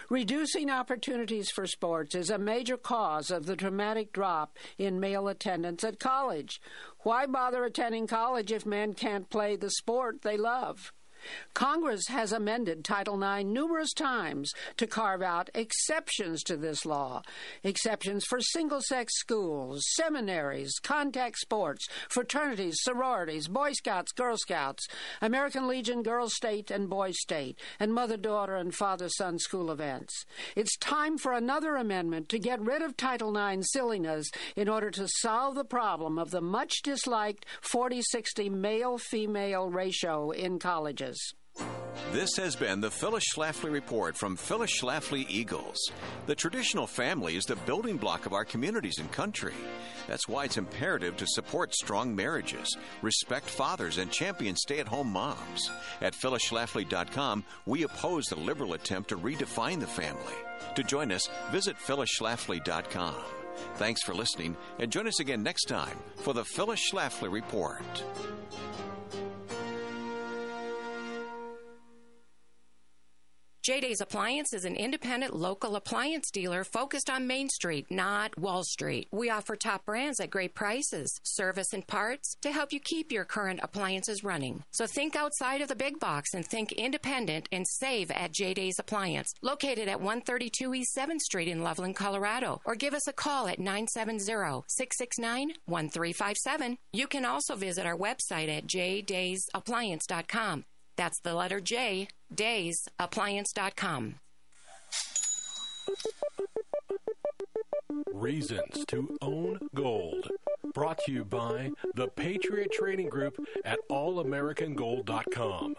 S16: Reducing opportunities for sports is a major cause of the dramatic drop in male attendance at college. Why bother attending college if men can't play the sport they love? Congress has amended Title IX numerous times to carve out exceptions to this law. Exceptions for single sex schools, seminaries, contact sports, fraternities, sororities, Boy Scouts, Girl Scouts, American Legion, Girls State and Boys State, and mother daughter and father son school events. It's time for another amendment to get rid of Title IX silliness in order to solve the problem of the much disliked 40 60 male female ratio in colleges.
S15: This has been the Phyllis Schlafly Report from Phyllis Schlafly Eagles. The traditional family is the building block of our communities and country. That's why it's imperative to support strong marriages, respect fathers, and champion stay at home moms. At phyllisschlafly.com, we oppose the liberal attempt to redefine the family. To join us, visit phyllisschlafly.com. Thanks for listening, and join us again next time for the Phyllis Schlafly Report.
S7: J Days Appliance is an independent local appliance dealer focused on Main Street, not Wall Street. We offer top brands at great prices, service and parts to help you keep your current appliances running. So think outside of the big box and think independent and save at J Days Appliance, located at 132 East 7th Street in Loveland, Colorado, or give us a call at 970-669-1357. You can also visit our website at jdaysappliance.com. That's the letter J, daysappliance.com.
S17: Reasons to own gold. Brought to you by the Patriot Trading Group at allamericangold.com.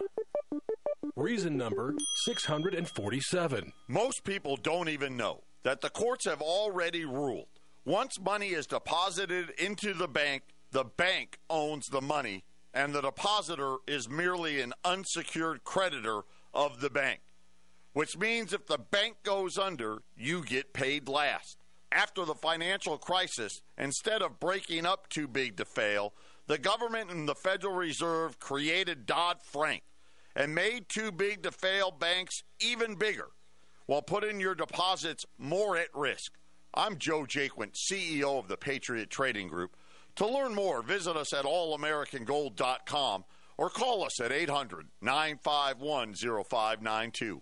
S17: Reason number 647.
S4: Most people don't even know that the courts have already ruled once money is deposited into the bank, the bank owns the money and the depositor is merely an unsecured creditor of the bank. Which means if the bank goes under, you get paid last. After the financial crisis, instead of breaking up too big to fail, the government and the Federal Reserve created Dodd Frank and made too big to fail banks even bigger while putting your deposits more at risk. I'm Joe Jaquint, CEO of the Patriot Trading Group. To learn more, visit us at allamericangold.com or call us at 800 951 0592.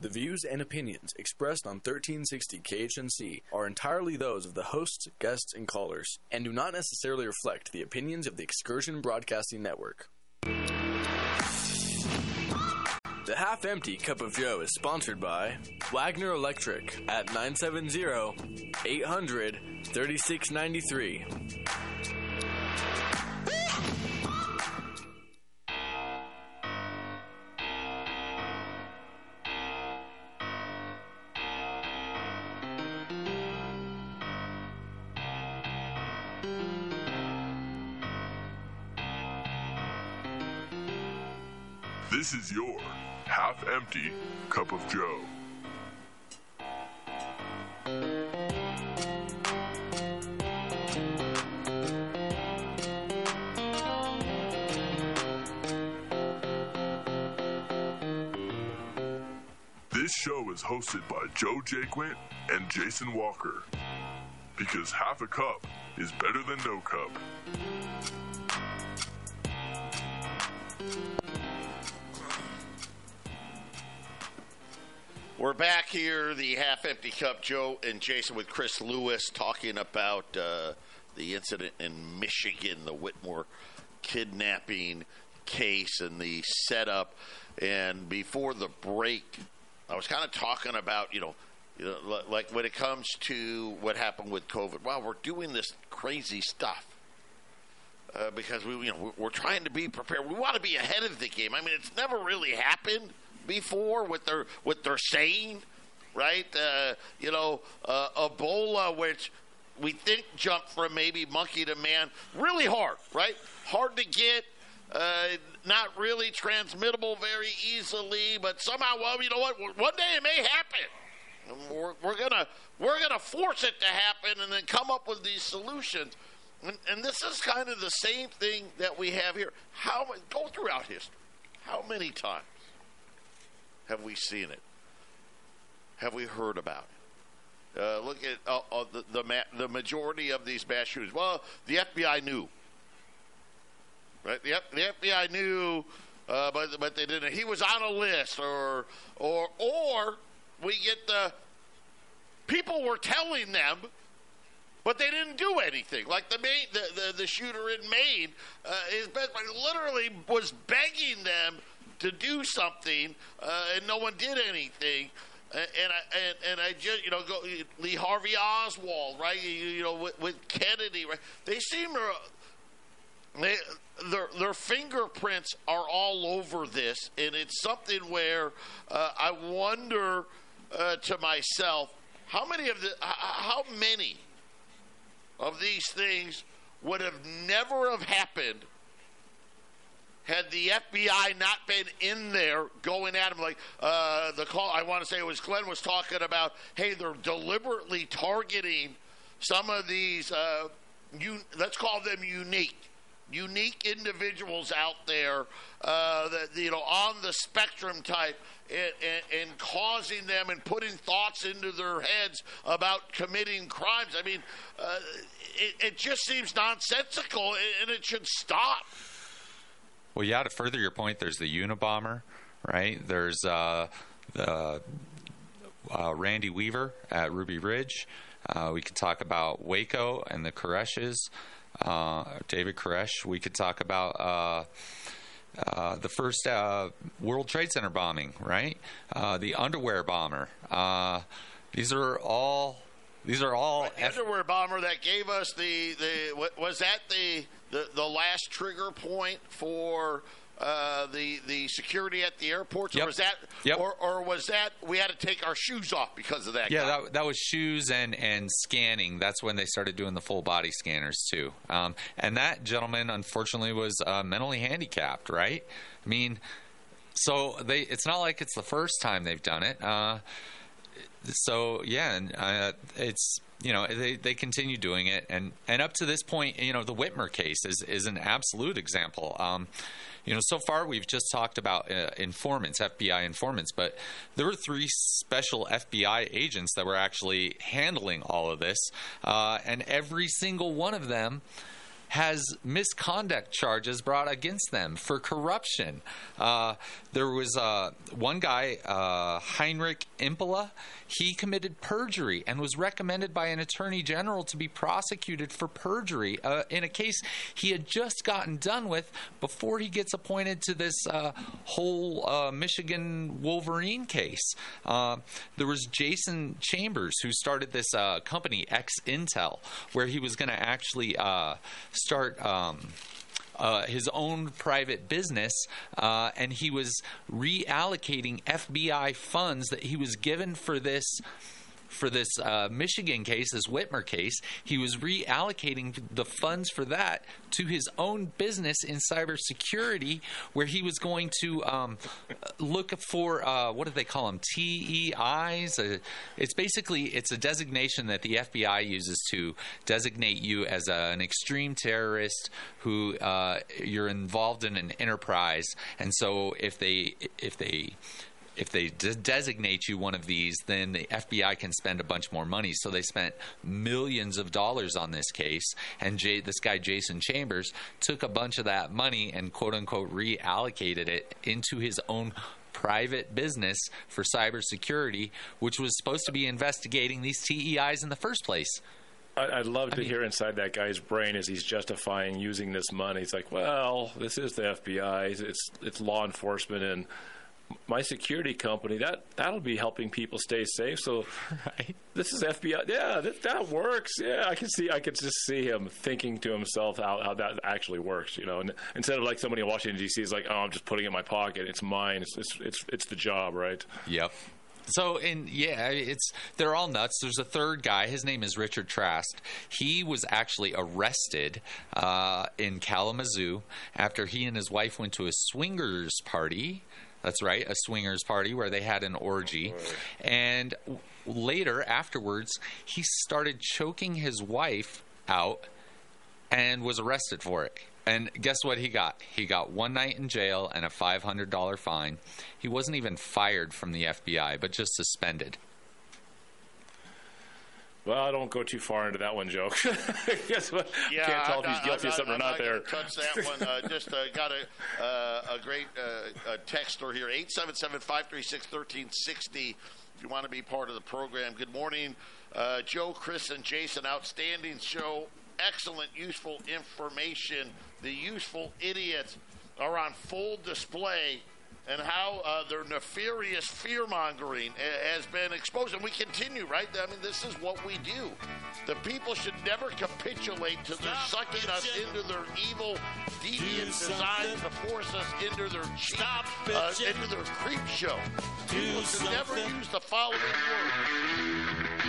S1: The views and opinions expressed on 1360 KHNC are entirely those of the hosts, guests, and callers, and do not necessarily reflect the opinions of the Excursion Broadcasting Network. The Half Empty Cup of Joe is sponsored by Wagner Electric at 970 800 3693.
S18: This is your half empty cup of Joe. This show is hosted by Joe Jaquint and Jason Walker. Because half a cup is better than no cup.
S4: We're back here, the half empty cup, Joe and Jason with Chris Lewis talking about uh, the incident in Michigan, the Whitmer kidnapping case, and the setup. And before the break, I was kind of talking about, you know, you know, like when it comes to what happened with COVID. Wow, we're doing this crazy stuff. Uh, because we, you know, we're trying to be prepared. We want to be ahead of the game. I mean, it's never really happened before what they're what they're saying, right? Uh, you know, uh, Ebola, which we think jumped from maybe monkey to man, really hard, right? Hard to get. Uh, not really transmittable very easily, but somehow, well, you know what? One day it may happen. We're, we're gonna we're gonna force it to happen, and then come up with these solutions. And, and this is kind of the same thing that we have here. How go throughout history? How many times have we seen it? Have we heard about it? Uh, look at uh, uh, the the, ma- the, majority of these mass shootings. Well, the FBI knew, right? The, the FBI knew, uh, but but they didn't. He was on a list, or or or we get the people were telling them but they didn't do anything. Like the main, the, the, the shooter in Maine, uh, literally was begging them to do something, uh, and no one did anything. And, I and, and I just you know go Lee Harvey Oswald right you, you know with, with, Kennedy right they seem to they, their their fingerprints are all over this and it's something where uh, I wonder uh, to myself how many of the how many of these things would have never have happened had the FBI not been in there going at him like uh, the call I want to say it was Glenn was talking about hey they're deliberately targeting some of these uh, you, let's call them unique unique individuals out there uh, that you know on the spectrum type and, and, and, causing them and putting thoughts into their heads about committing crimes. I mean, uh, it, it just seems nonsensical and it should stop.
S6: Well, yeah, to further your point, there's the Unabomber, right? There's uh, the uh, Randy Weaver at Ruby Ridge. Uh, we could talk about Waco and the Koreshes, uh, David Koresh. We could talk about uh, uh, the first World Trade Center bombing, right? the underwear bomber. these are all. These are all
S4: right, the F- underwear bomber that gave us the the was that the the, the last trigger point for uh, the the security at the airports,
S6: Yep.
S4: or was that,
S6: Yep.
S4: or, or was that we had to take our shoes off because of that?
S6: Yeah,
S4: guy?
S6: that, that was shoes and, and scanning. That's when they started doing the full body scanners too. Um, and that gentleman, unfortunately, was uh, mentally handicapped. Right? I mean, so they. It's not like it's the first time they've done it. Uh, so yeah, and uh, it's you know they, they continue doing it, and and up to this point, you know the Whitmer case is is an absolute example. Um, you know, so far we've just talked about uh, informants, FBI informants, but there were three special FBI agents that were actually handling all of this, uh, and every single one of them has misconduct charges brought against them for corruption. Uh, there was uh, one guy, uh, Heinrich Impola. He committed perjury and was recommended by an attorney general to be prosecuted for perjury uh, in a case he had just gotten done with before he gets appointed to this uh, whole uh, Michigan Wolverine case. There was Jason Chambers who started this company, X Intel, where he was going to actually start. Um, uh, his own private business, uh, and he was reallocating FBI funds that he was given for this for this uh, Michigan case, this Whitmer case. He was reallocating the funds for that to his own business in cybersecurity, where he was going to um, look for uh, what do they call them? TEIs. Uh, it's basically it's a designation that the FBI uses to designate you as a, an extreme terrorist who uh, you're involved in an enterprise, and so if they if they if they de- designate you one of these, then the FBI can spend a bunch more money. So they spent millions of dollars on this case, and J- this guy Jason Chambers took a bunch of that money and quote unquote reallocated it into his own private business for cybersecurity, which was supposed to be investigating these TEIs in the first place.
S5: I- I'd love to hear inside that guy's brain as he's justifying using this money. It's like, well, this is the FBI. It's it's law enforcement and my security company. That that'll be helping people stay safe. So this is FBI. Yeah, that, that works. Yeah, I can see. I could just see him thinking to himself how, how that actually works. You know, and instead of like somebody in Washington D.C. is like, oh, I'm just putting it in my pocket. It's mine. It's it's it's, it's the job, right?
S6: Yep. So, and yeah, it's they're all nuts. There's a third guy. His name is Richard Trask. He was actually arrested uh, in Kalamazoo after he and his wife went to a swingers party. That's right, a swingers party where they had an orgy, and later afterwards, he started choking his wife out and was arrested for it. And guess what he got? He got one night in jail and a $500 fine. He wasn't even fired from the FBI, but just suspended.
S5: Well, I don't go too far into that one, Joe. Guess what?
S4: Yeah,
S5: Can't tell
S4: I'm
S5: if he's guilty of something or not. There.
S4: touch that one. Uh, just uh, got a uh, a great uh, uh, texter here, 877-536-1360. If you want to be part of the program, good morning, uh, Joe, Chris, and Jason. Outstanding show, excellent, useful information. The useful idiots are on full display. And how uh, their nefarious fear mongering has been exposed. And we continue, right? I mean, this is what we do. The people should never capitulate to their sucking us into their evil, deviant design to force us into their cheap, uh, into their creep show. People should never use the following words.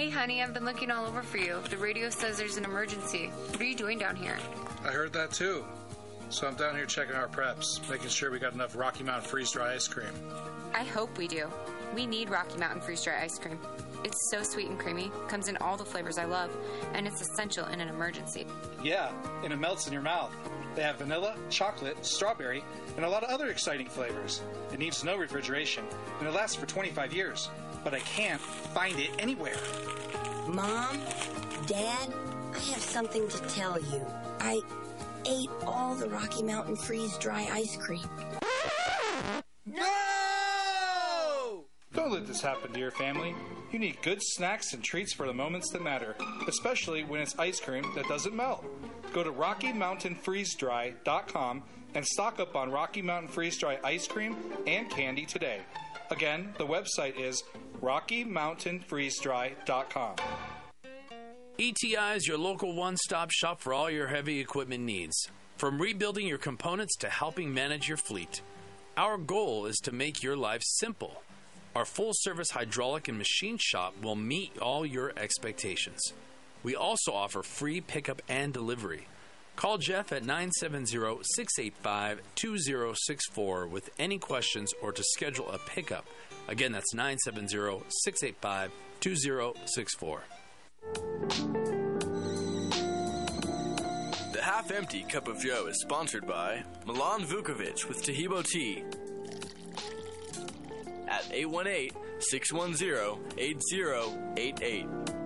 S19: Hey, honey, I've been looking all over for you. The radio says there's an emergency. What are you doing down here?
S20: I heard that too. So I'm down here checking our preps, making sure we got enough Rocky Mountain freeze dry ice cream.
S19: I hope we do. We need Rocky Mountain freeze dry ice cream. It's so sweet and creamy, comes in all the flavors I love, and it's essential in an emergency.
S20: Yeah, and it melts in your mouth. They have vanilla, chocolate, strawberry, and a lot of other exciting flavors. It needs no refrigeration, and it lasts for 25 years. But I can't find it anywhere.
S21: Mom, Dad, I have something to tell you. I ate all the Rocky Mountain freeze dry ice cream. No!
S20: Don't let this happen to your family. You need good snacks and treats for the moments that matter, especially when it's ice cream that doesn't melt. Go to RockyMountainFreezeDry.com and stock up on Rocky Mountain Freeze Dry ice cream and candy today. Again, the website is RockyMountainFreezeDry.com.
S22: ETI is your local one stop shop for all your heavy equipment needs. From rebuilding your components to helping manage your fleet. Our goal is to make your life simple. Our full service hydraulic and machine shop will meet all your expectations. We also offer free pickup and delivery. Call Jeff at 970 685 2064 with any questions or to schedule a pickup. Again, that's 970 685 2064.
S1: The Half Empty Cup of Joe is sponsored by Milan Vukovic with Tahibo Tea at 818 610 8088.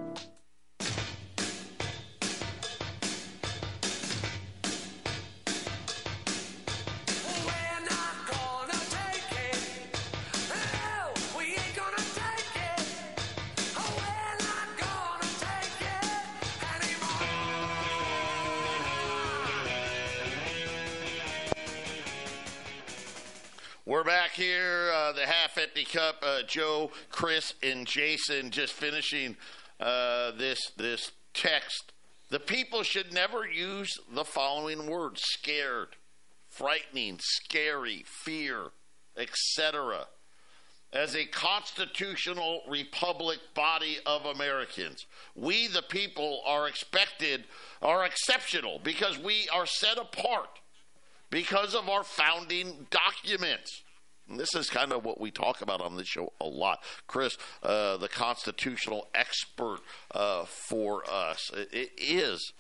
S4: We're back here, uh, the half empty cup. Uh, Joe, Chris, and Jason just finishing uh, this this text. The people should never use the following words: scared, frightening, scary, fear, etc. As a constitutional republic body of Americans, we the people are expected are exceptional because we are set apart because of our founding documents. And this is kind of what we talk about on this show a lot. Chris, uh, the constitutional expert uh, for us, it, it is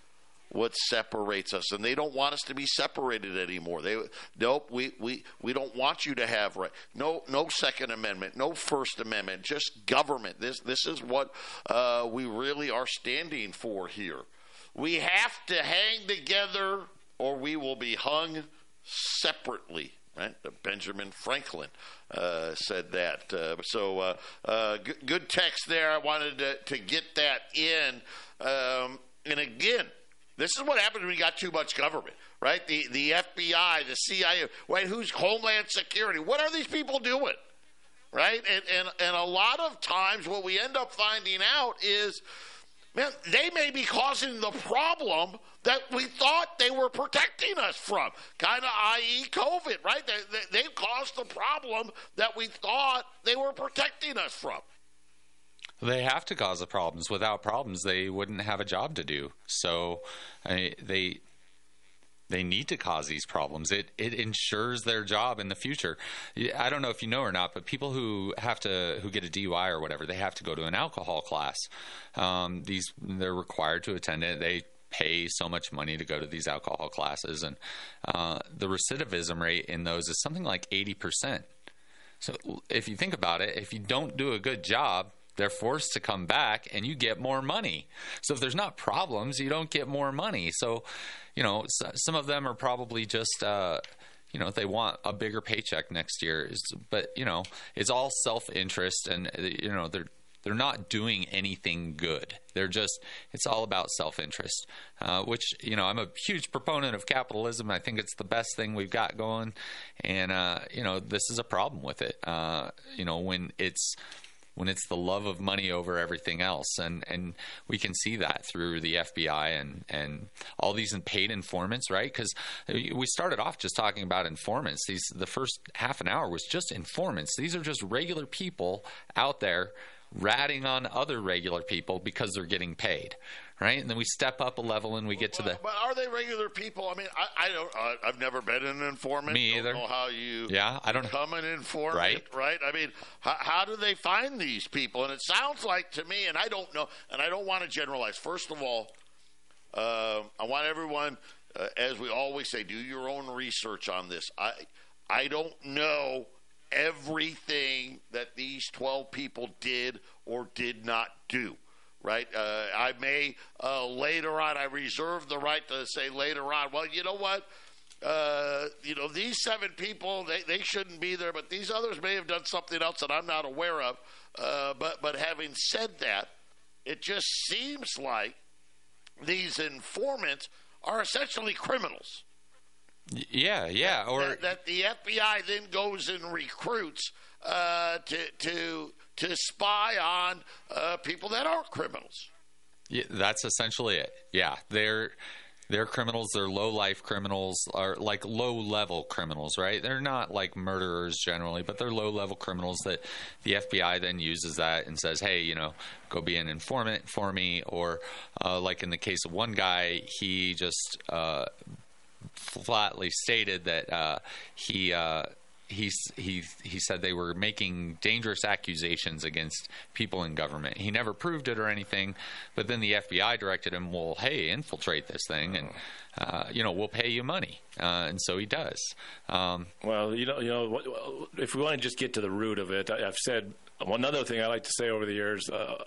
S4: what separates us, and they don't want us to be separated anymore. They nope, we, we, we don't want you to have right. No no Second Amendment, no First Amendment, just government. This this is what uh, we really are standing for here. We have to hang together, or we will be hung separately. Right? Benjamin Franklin uh, said that. Uh, so, uh, uh, good, good, text there. I wanted to, to get that in. Um, and again, this is what happens when you got too much government, right? The the FBI, the CIA, right? Who's Homeland Security? What are these people doing, right? And and and a lot of times, what we end up finding out is man, they may be causing the problem that we thought they were protecting us from, kind of i.e. COVID, right? They, they, they've caused the problem that we thought they were protecting us from.
S6: They have to cause the problems. Without problems, they wouldn't have a job to do. So I, they they need to cause these problems. It it ensures their job in the future. I don't know if you know or not, but people who have to who get a DUI or whatever, they have to go to an alcohol class. Um, these they're required to attend it. They pay so much money to go to these alcohol classes, and uh, the recidivism rate in those is something like eighty percent. So if you think about it, if you don't do a good job, they're forced to come back and you get more money. So if there's not problems, you don't get more money. So, you know, some of them are probably just, uh, you know, they want a bigger paycheck next year. But, you know, it's all self interest and, you know, they're, they're not doing anything good. They're just, it's all about self interest, uh, which, you know, I'm a huge proponent of capitalism. I think it's the best thing we've got going. And, uh, you know, this is a problem with it. Uh, you know, when it's, when it's the love of money over everything else. And, and we can see that through the FBI and, and all these paid informants, right? Because we started off just talking about informants. These the first half an hour was just informants. These are just regular people out there ratting on other regular people because they're getting paid, right? And then we step up a level and we get to the.
S4: But are they regular people? I mean, I, I don't. Uh, I've never been an informant.
S6: Me either.
S4: Don't know how you.
S6: Yeah, I don't
S4: become an informant.
S6: Right.
S4: Right. I mean, how, how do they find these people? And it sounds like to me, and I don't know, and I don't want to generalize. First of all, uh, I want everyone, uh, as we always say, do your own research on this. I I don't know everything that these 12 people did or did not do right? Uh, I may uh, later on, I reserve the right to say later on, well, you know what? uh, you know, these seven people, they, they shouldn't be there, but these others may have done something else that I'm not aware of. Uh, but, but having said that, it just seems like these informants are essentially criminals.
S6: Yeah, yeah. Or
S4: that, that the FBI then goes and recruits uh, to to to spy on uh, people that aren't criminals.
S6: Yeah, that's essentially it. Yeah, they're they're criminals. They're low life criminals, are like low level criminals, right? They're not like murderers generally, but they're low level criminals that the FBI then uses that and says, hey, you know, go be an informant for me. Or uh, like in the case of one guy, he just uh, flatly stated that uh, he uh, he he he said they were making dangerous accusations against people in government. He never proved it or anything, but then the FBI directed him, "Well, hey, infiltrate this thing, and uh, you know we'll pay you money," uh, and so he does. Um,
S5: well, you know, you know, if we want to just get to the root of it, I've said one other thing I like to say over the years. Uh,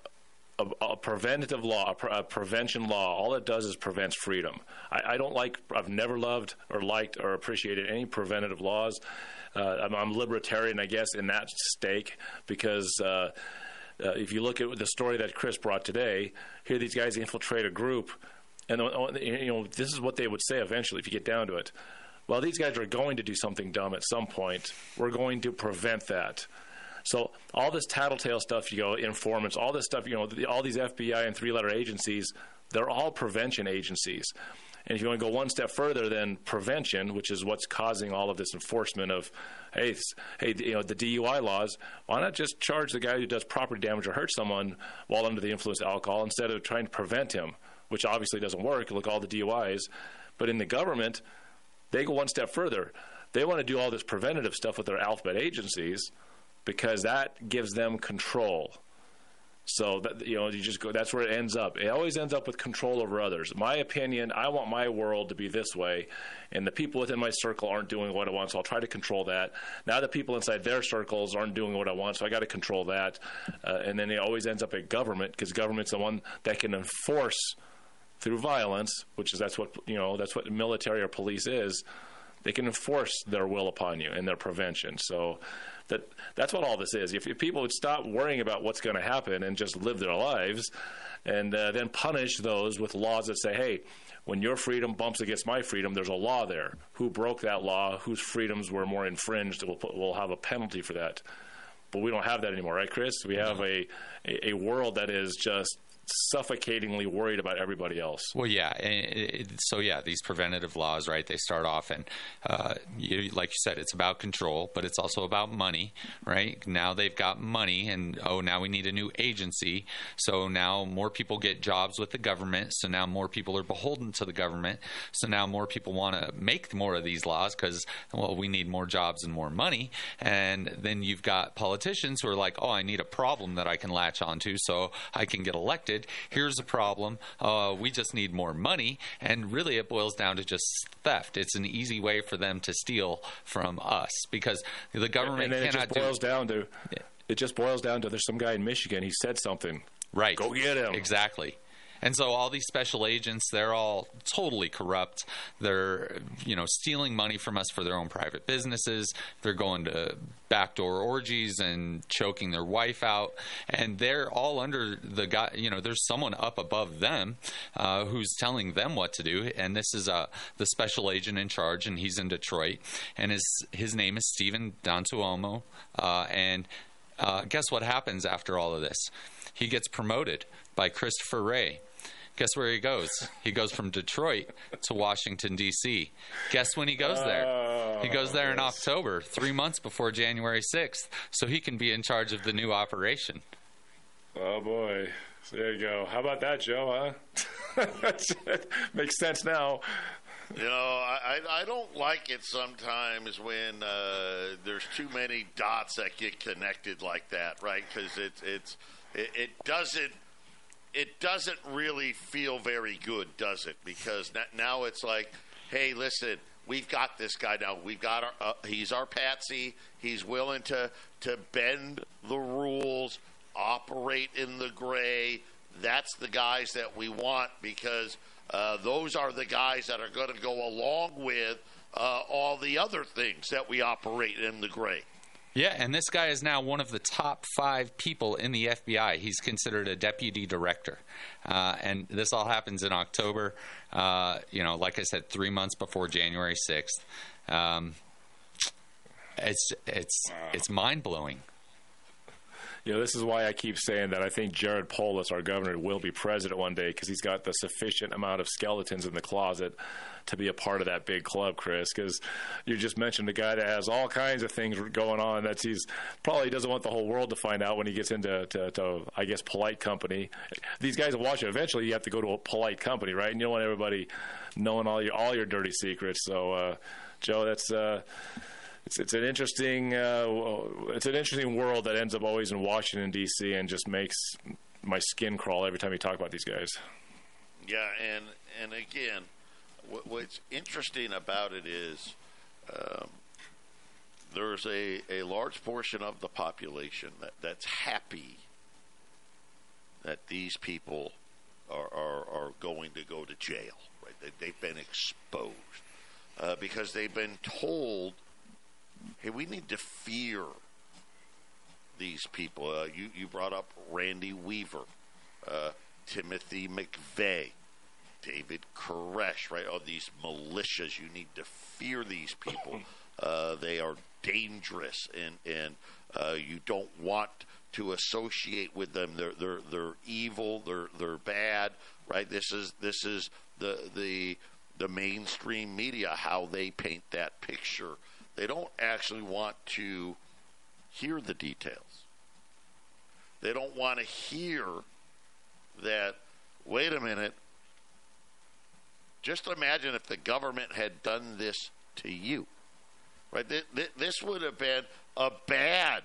S5: a, a, preventative law, a, pre- a, prevention law, all it does is prevents freedom. I, I, don't like, I've never loved or liked or appreciated any preventative laws. Uh, I'm, I'm, libertarian, I guess, in that stake because. Uh, uh, if you look at the story that Chris brought today, here these guys infiltrate a group, and you know this is what they would say eventually if you get down to it. Well, these guys are going to do something dumb at some point. We're going to prevent that. So all this tattletale stuff, you go informants, all this stuff, you know, all these FBI and three-letter agencies, they're all prevention agencies. And if you want to go one step further than prevention, which is what's causing all of this enforcement of, hey, hey, you know, the DUI laws, why not just charge the guy who does property damage or hurts someone while under the influence of alcohol instead of trying to prevent him, which obviously doesn't work. Look, all the DUIs. But in the government, they go one step further. They want to do all this preventative stuff with their alphabet agencies because that gives them control. So that you know, you just go. That's where it ends up. It always ends up with control over others. My opinion. I want my world to be this way, and the people within my circle aren't doing what I want. So I'll try to control that. Now the people inside their circles aren't doing what I want, so I got to control that. Uh, and then it always ends up at government because government's the one that can enforce through violence, which is that's what you know. That's what military or police is. They can enforce their will upon you and their prevention. So that that's what all this is. If, if people would stop worrying about what's going to happen and just live their lives, and uh, then punish those with laws that say, hey, when your freedom bumps against my freedom, there's a law there. Who broke that law? Whose freedoms were more infringed? We'll, put, we'll have a penalty for that. But we don't have that anymore, right, Chris? We have a, a, a world that is just suffocatingly worried about everybody else.
S6: Well, yeah. It, so, yeah, these preventative laws, right? They start off, and uh, you, like you said, it's about control, but it's also about money, right? Now they've got money, and oh, now we need a new agency. So now more people get jobs with the government. So now more people are beholden to the government. So now more people want to make more of these laws because, well, we need more jobs and more money. And then you've got politicians who are like, oh, I need a problem that I can latch onto so I can get elected Here's the problem. Uh, we just need more money. And really, it boils down to just theft. It's an easy way for them to steal from us because the government
S5: and then
S6: cannot
S5: it just boils
S6: do,
S5: down to it just boils down to there's some guy in Michigan. He said something.
S6: Right.
S5: Go get him.
S6: Exactly. And so all these special agents, they're all totally corrupt. They're, you know, stealing money from us for their own private businesses. They're going to backdoor orgies and choking their wife out. And they're all under the guy, you know, there's someone up above them uh, who's telling them what to do. And this is uh, the special agent in charge, and he's in Detroit. And his, his name is Steven D'Antuono. Uh, and uh, guess what happens after all of this? He gets promoted by Christopher Wray. Guess where he goes? He goes from Detroit to Washington, D.C. Guess when he goes there? He goes there in October, three months before January 6th, so he can be in charge of the new operation.
S5: Oh, boy. So there you go. How about that, Joe, huh? Makes sense now.
S4: You know, I, I don't like it sometimes when uh, there's too many dots that get connected like that, right? Because it's it's it, it doesn't it doesn't really feel very good, does it? Because now it's like, hey, listen, we've got this guy now. We've got our, uh, he's our patsy. He's willing to to bend the rules, operate in the gray. That's the guys that we want because uh, those are the guys that are going to go along with uh, all the other things that we operate in the gray.
S6: Yeah, and this guy is now one of the top five people in the FBI. He's considered a deputy director, uh, and this all happens in October. Uh, you know, like I said, three months before January sixth. Um, it's it's it's mind blowing.
S5: You know, this is why I keep saying that I think Jared Polis, our governor, will be president one day because he's got the sufficient amount of skeletons in the closet to be a part of that big club, Chris. Because you just mentioned a guy that has all kinds of things going on that he's probably doesn't want the whole world to find out when he gets into, to, to, I guess, polite company. These guys will watch it. Eventually, you have to go to a polite company, right? And you don't want everybody knowing all your all your dirty secrets. So, uh, Joe, that's. Uh, it's, it's an interesting uh, it's an interesting world that ends up always in Washington D.C. and just makes my skin crawl every time you talk about these guys.
S4: Yeah, and and again, what, what's interesting about it is um, there's a, a large portion of the population that, that's happy that these people are, are, are going to go to jail. Right? They, they've been exposed uh, because they've been told – hey, we need to fear these people. Uh, you, you brought up Randy Weaver, uh, Timothy McVeigh, David Koresh, right? All these militias. You need to fear these people. Uh, they are dangerous, and and uh, you don't want to associate with them. They're they're they're evil. They're they're bad, right? This is this is the the the mainstream media how they paint that picture they don't actually want to hear the details. They don't want to hear that, wait a minute, just imagine if the government had done this to you. Right? This would have been a bad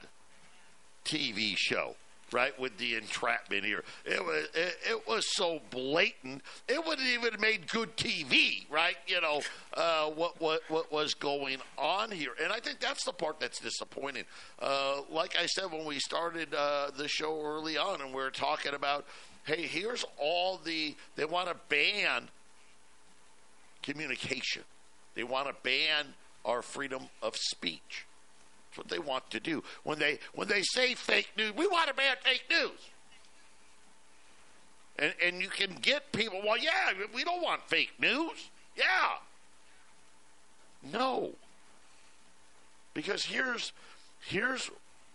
S4: TV show right, with the entrapment here. It was it, it was so blatant. It wouldn't even made good TV, right? You know uh, what what what was going on here, and I think that's the part that's disappointing. Uh, like I said when we started uh, the show early on, and we are talking about, hey, here's all the they want to ban communication. They want to ban our freedom of speech. That's what they want to do. When they when they say fake news, we want to ban fake news. And and you can get people, well, yeah, we don't want fake news. Yeah. No. Because here's here's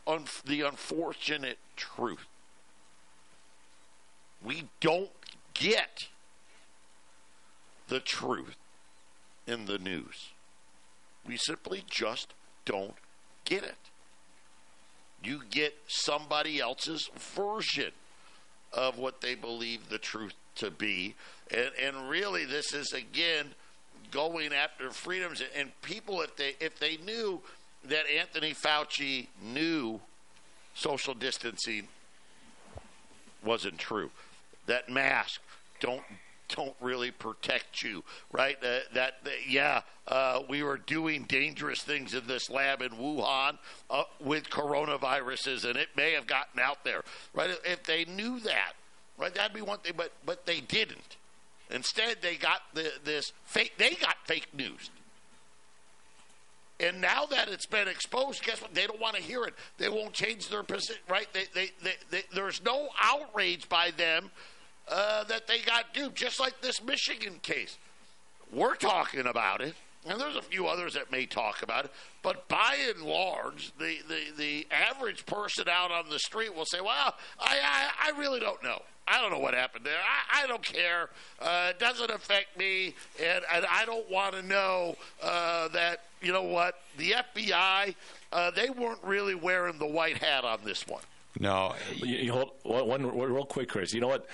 S4: un- the unfortunate truth. We don't get the truth in the news. We simply just don't get it. You get somebody else's version of what they believe the truth to be. And, and really, this is, again, going after freedoms. And people, if they, if they knew that Anthony Fauci knew social distancing wasn't true, that mask don't don't really protect you, right? Uh, that, that, yeah, uh, we were doing dangerous things in this lab in Wuhan uh, with coronaviruses, and it may have gotten out there, right? If they knew that, right, that'd be one thing, but but they didn't. Instead, they got the, this fake. They got fake news. And now that it's been exposed, guess what? They don't want to hear it. They won't change their position, right? They, they, they, there's no outrage by them uh, that they got duped, just like this Michigan case. We're talking about it, and there's a few others that may talk about it, but by and large, the, the, the average person out on the street will say, well, I, I, I really don't know. I don't know what happened there. I, I don't care. Uh, it doesn't affect me, and, and I don't want to know uh, that, you know what, the FBI, uh, they weren't really wearing the white hat on this one.
S6: No.
S5: You, you hold one, one real quick, Chris. You know what?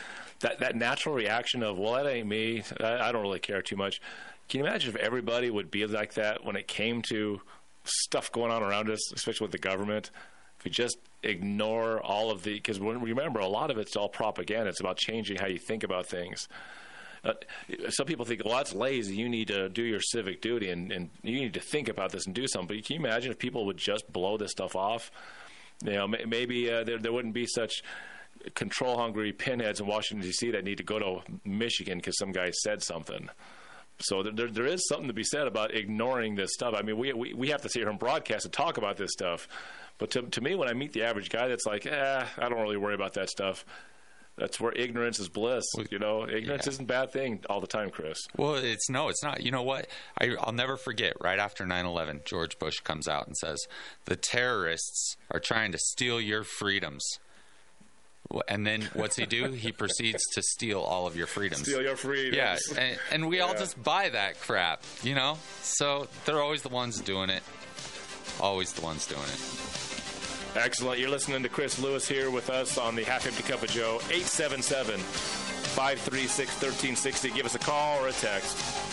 S5: That that natural reaction of well that ain't me I, I don't really care too much can you imagine if everybody would be like that when it came to stuff going on around us especially with the government if we just ignore all of the because remember a lot of it's all propaganda it's about changing how you think about things uh, some people think, well, that's lazy. You need to do your civic duty and, and you need to think about this and do something. But can you imagine if people would just blow this stuff off? You know, maybe uh, there, there wouldn't be such control hungry pinheads in Washington D.C. that need to go to Michigan because some guy said something. So there, there, is something to be said about ignoring this stuff. I mean, we, we, we have to sit here and broadcast and talk about this stuff. But to, to me, when I meet the average guy that's like, eh, I don't really worry about that stuff, that's where ignorance is bliss. You know, ignorance
S6: Yeah.
S5: isn't a bad thing all the time, Chris.
S6: Well, it's no, it's not. You know what? I, I'll never forget. Right after 9/11, George Bush comes out and says, "The terrorists are trying to steal your freedoms." And then what's he do? he proceeds to steal all of your freedoms.
S5: Steal your freedoms.
S6: Yeah, and, and we all just buy that crap, you know. So they're always the ones doing it. Always the ones doing it.
S5: Excellent. You're listening to Chris Lewis here with us on the Half Empty Cup of Joe. 877 536 1360. Give us a call or a text.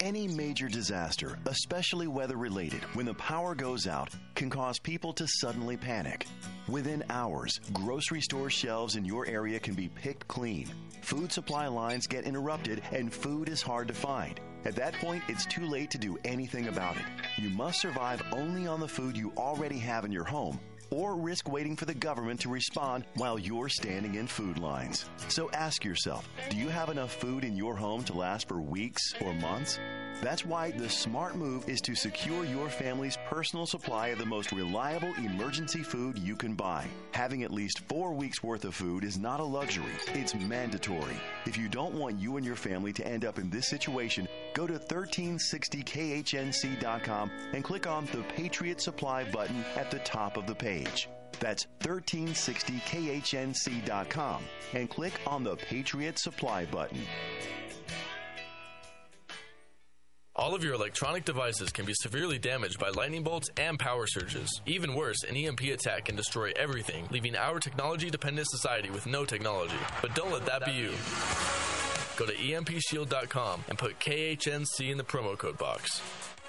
S14: Any major disaster, especially weather related, when the power goes out, can cause people to suddenly panic. Within hours, grocery store shelves in your area can be picked clean. Food supply lines get interrupted and food is hard to find. At that point, it's too late to do anything about it. You must survive only on the food you already have in your home or risk waiting for the government to respond while you're standing in food lines. So ask yourself do you have enough food in your home to last for weeks or months? That's why the smart move is to secure your family's personal supply of the most reliable emergency food you can buy. Having at least four weeks worth of food is not a luxury, it's mandatory. If you don't want you and your family to end up in this situation, go to 1360khnc.com and click on the Patriot Supply button at the top of the page. That's 1360khnc.com and click on the Patriot Supply button.
S1: All of your electronic devices can be severely damaged by lightning bolts and power surges. Even worse, an EMP attack can destroy everything, leaving our technology dependent society with no technology. But don't let that be you. Go to EMPShield.com and put KHNC in the promo code box.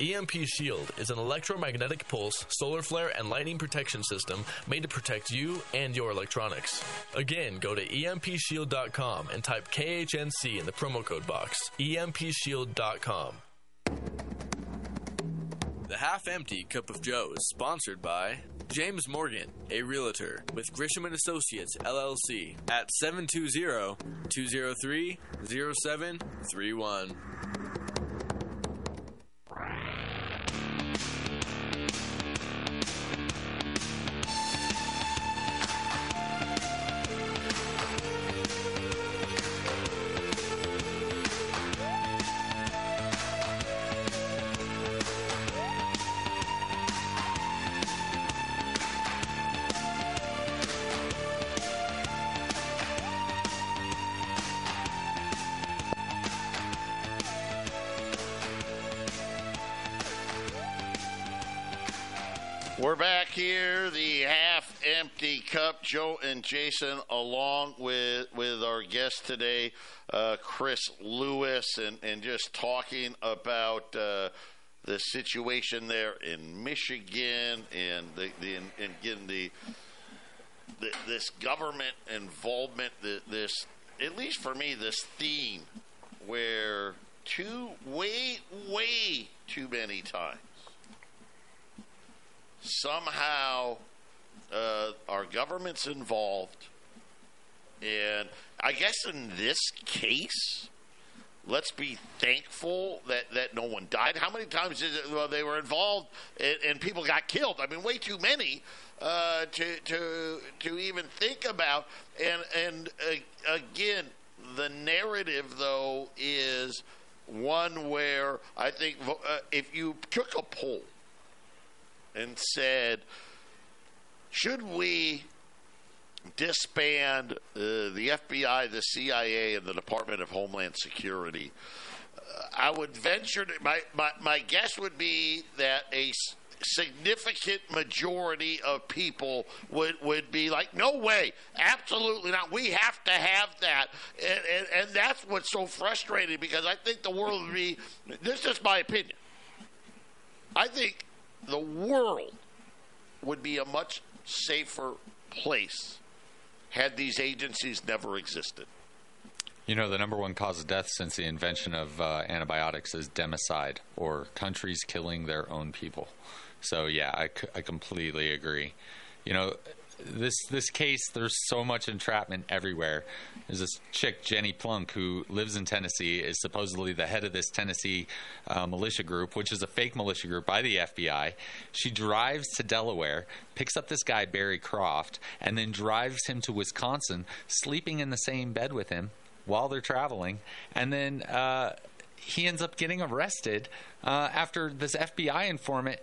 S1: EMP Shield is an electromagnetic pulse, solar flare, and lightning protection system made to protect you and your electronics. Again, go to EMPShield.com and type KHNC in the promo code box. EMPShield.com. The Half Empty Cup of Joe is sponsored by James Morgan, a realtor with Grisham and Associates LLC at 720-203-0731.
S4: Here, the half empty cup. Joe and Jason, along with with our guest today, uh, Chris Lewis, and, and just talking about uh, the situation there in Michigan and the, the and again the, the this government involvement, the, this at least for me, this theme where too way way too many times somehow uh, our government's involved, and I guess in this case let's be thankful that, that no one died. How many times is it, well, they were involved and, and, people got killed? I mean, way too many uh, to to to even think about. And and uh, again, the narrative though is one where I think uh, if you took a poll and said, should we disband uh, the FBI, the CIA, and the Department of Homeland Security. Uh, I would venture to, my, my, my guess would be that a s- significant majority of people would, would be like, no way, absolutely not. We have to have that. And, and, and that's what's so frustrating because I think the world would be, this is my opinion. I think the world would be a much safer place had these agencies never existed.
S6: You know, the number one cause of death since the invention of uh, antibiotics is democide, or countries killing their own people. So, yeah, I, I completely agree. You know, this this case, there's so much entrapment everywhere. There's this chick, Jenny Plunk, who lives in Tennessee, is supposedly the head of this Tennessee uh, militia group, which is a fake militia group by the FBI. She drives to Delaware, picks up this guy, Barry Croft, and then drives him to Wisconsin, sleeping in the same bed with him while they're traveling. And then uh, he ends up getting arrested uh, after this FBI informant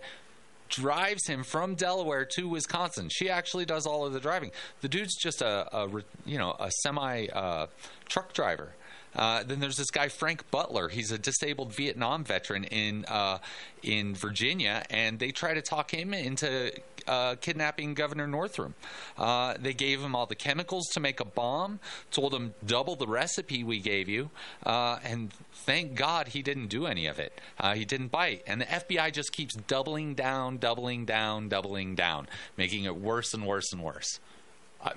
S6: drives him from Delaware to Wisconsin. She actually does all of the driving. The dude's just a, a you know a semi uh, truck driver. Uh, then there's this guy Frank Butler. He's a disabled Vietnam veteran in uh, in Virginia, and they try to talk him into uh, kidnapping Governor Northam. Uh, they gave him all the chemicals to make a bomb, told him double the recipe we gave you, uh, and thank God he didn't do any of it. Uh, he didn't bite, and the FBI just keeps doubling down, doubling down, doubling down, making it worse and worse and worse.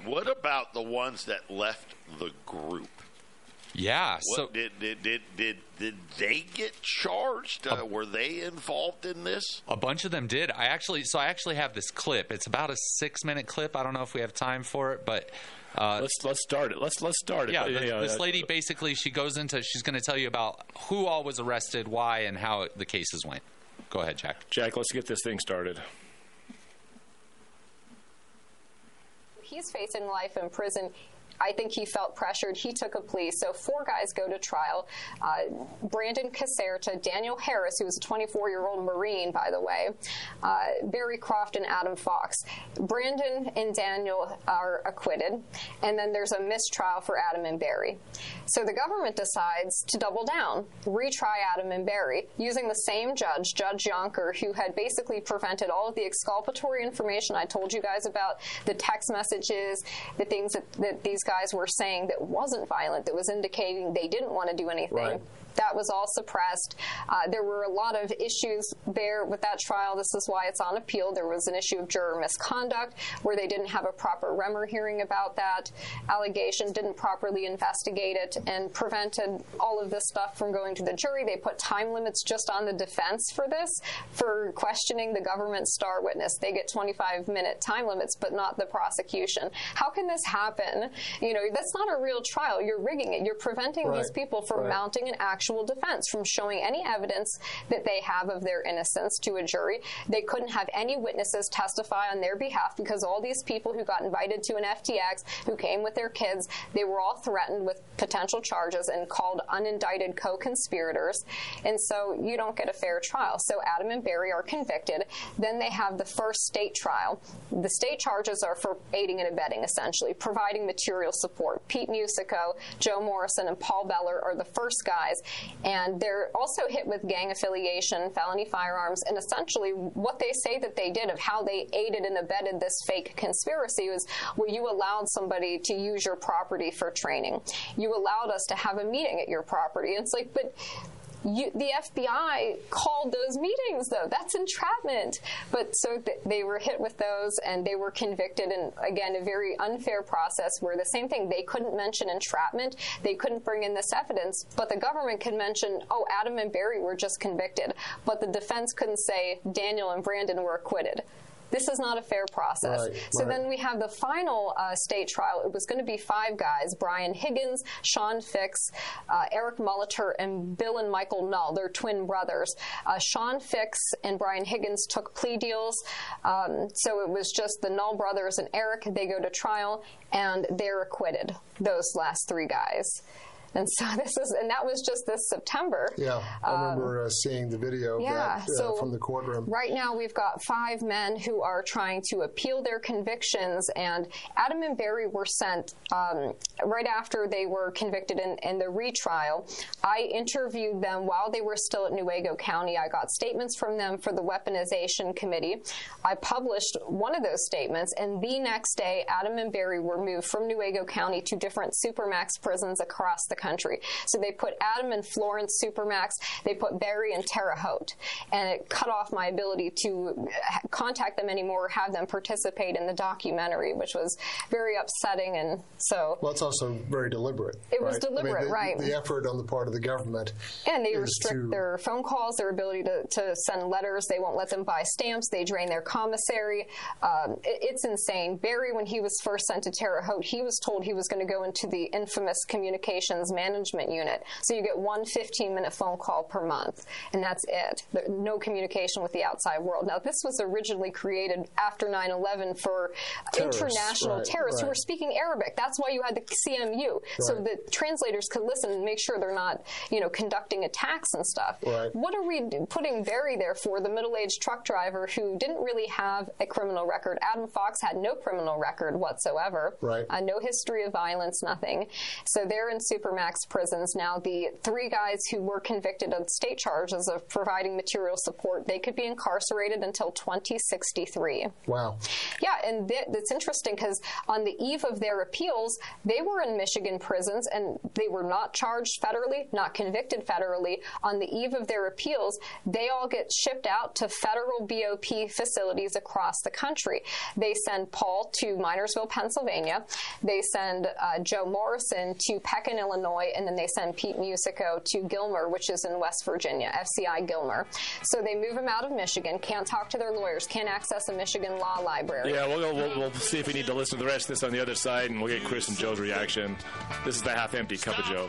S4: What about the ones that left the group?
S6: Yeah.
S4: What,
S6: so
S4: did, did did did did they get charged? Uh, were they involved in this?
S6: A bunch of them did. I actually so I actually have this clip. It's about a six minute clip. I don't know if we have time for it, but. Uh,
S5: let's let's start it. Let's let's start it.
S6: Yeah,
S5: But,
S6: the,
S5: you know,
S6: this
S5: uh,
S6: lady basically she goes into she's going to tell you about who all was arrested, why, and how the cases went. Go ahead, Jack.
S5: Jack, let's get this thing started.
S23: He's facing life in prison. I think he felt pressured. He took a plea. So four guys go to trial. Uh, Brandon Caserta, Daniel Harris, who was a 24-year-old Marine, by the way, uh, Barry Croft, and Adam Fox. Brandon and Daniel are acquitted, and then there's a mistrial for Adam and Barry. So the government decides to double down, retry Adam and Barry, using the same judge, Judge Jonker, who had basically prevented all of the exculpatory information I told you guys about, the text messages, the things that, that these guys were saying that wasn't violent, that was indicating they didn't want to do anything.
S24: Right.
S23: That was all suppressed. Uh, there were a lot of issues there with that trial. This is why it's on appeal. There was an issue of juror misconduct where they didn't have a proper Remmer hearing about that allegation, didn't properly investigate it, and prevented all of this stuff from going to the jury. They put time limits just on the defense for this, for questioning the government star witness. They get 25 minute time limits, but not the prosecution. How can this happen? You know, that's not a real trial. You're rigging it. You're preventing
S24: Right.
S23: these people from
S24: Right.
S23: mounting an actual defense, from showing any evidence that they have of their innocence to a jury. They couldn't have any witnesses testify on their behalf because all these people who got invited to an FTX, who came with their kids, they were all threatened with potential charges and called unindicted co-conspirators. And so you don't get a fair trial. So Adam and Barry are convicted. Then they have the first state trial. The state charges are for aiding and abetting, essentially, providing material support. Pete Musico, Joe Morrison, and Paul Bellar are the first guys. And they're also hit with gang affiliation, felony firearms, and essentially what they say that they did of how they aided and abetted this fake conspiracy was where you allowed somebody to use your property for training. You allowed us to have a meeting at your property. And It's like, but you, the FBI called those meetings, though. That's entrapment. But so th- they were hit with those and they were convicted And again, a very unfair process where the same thing, they couldn't mention entrapment, they couldn't bring in this evidence, but the government could mention, oh, Adam and Barry were just convicted. But the defense couldn't say Daniel and Brandon were acquitted. This is not a fair process.
S24: Right,
S23: so
S24: right.
S23: then we have the final uh, state trial. It was going to be five guys Brian Higgins, Shawn Fix, uh, Eric Molitor, and Bill and Michael Null. They're twin brothers. Uh, Shawn Fix and Brian Higgins took plea deals. Um, so it was just the Null brothers and Eric. They go to trial and they're acquitted, those last three guys. And so this is, and that was just this September.
S24: Yeah, I
S23: Um,
S24: remember uh, seeing the video
S23: yeah,
S24: that uh,
S23: so
S24: from the courtroom.
S23: Right now, we've got five men who are trying to appeal their convictions, and Adam and Barry were sent um, right after they were convicted in, in the retrial. I interviewed them while they were still at Newaygo County. I got statements from them for the Weaponization Committee. I published one of those statements, and the next day, Adam and Barry were moved from Newaygo County to different supermax prisons across the country. So they put Adam and Florence Supermax, they put Barry in Terre Haute, and it cut off my ability to contact them anymore have them participate in the documentary, which was very upsetting. And so,
S24: Well, it's also very deliberate.
S23: It was
S24: right? I mean,
S23: deliberate,
S24: the-
S23: right.
S24: The effort on the part of the government.
S23: and they restrict
S24: to-
S23: their phone calls, their ability to, to send letters. They won't let them buy stamps. They drain their commissary. Um, it- it's insane. Barry, when he was first sent to Terre Haute, he was told he was going to go into the infamous communications management unit. So you get one 15 minute phone call per month, and that's it. There- No communication with the outside world. Now, this was originally created after 9 11 for
S24: Terrorists,
S23: international
S24: right,
S23: terrorists who
S24: right.
S23: were speaking Arabic. That's why you had the CMU. So the translators could listen and make sure they're not, you know, conducting attacks and stuff.
S24: Right.
S23: What are we putting Barry there for? The middle-aged truck driver who didn't really have a criminal record. Adam Fox had no criminal record whatsoever.
S24: Right.
S23: Uh, no history of violence, nothing. So they're in prisons now. The three guys who were convicted of state charges of providing material support, they could be incarcerated until 2063.
S24: Wow.
S23: Yeah, and th- it's interesting because on the eve of their appeals, they were in Michigan prisons and they were not charged federally, not convicted federally. On the eve of their appeals, they all get shipped out to federal BOP facilities across the country. They send Paul to Minersville, Pennsylvania. They send uh, Joe Morrison to Pekin, Illinois, and then they send Pete Musico to Gilmer, which is in West Virginia, FCI Gilmer. So they move him out of Michigan, can't talk to their lawyers, can't access a Michigan law library.
S5: Yeah, we'll, go, we'll, we'll see if we need to listen to the rest of this on the other side, and we'll get Chris and Joe's reaction. This is the half-empty cup of Joe.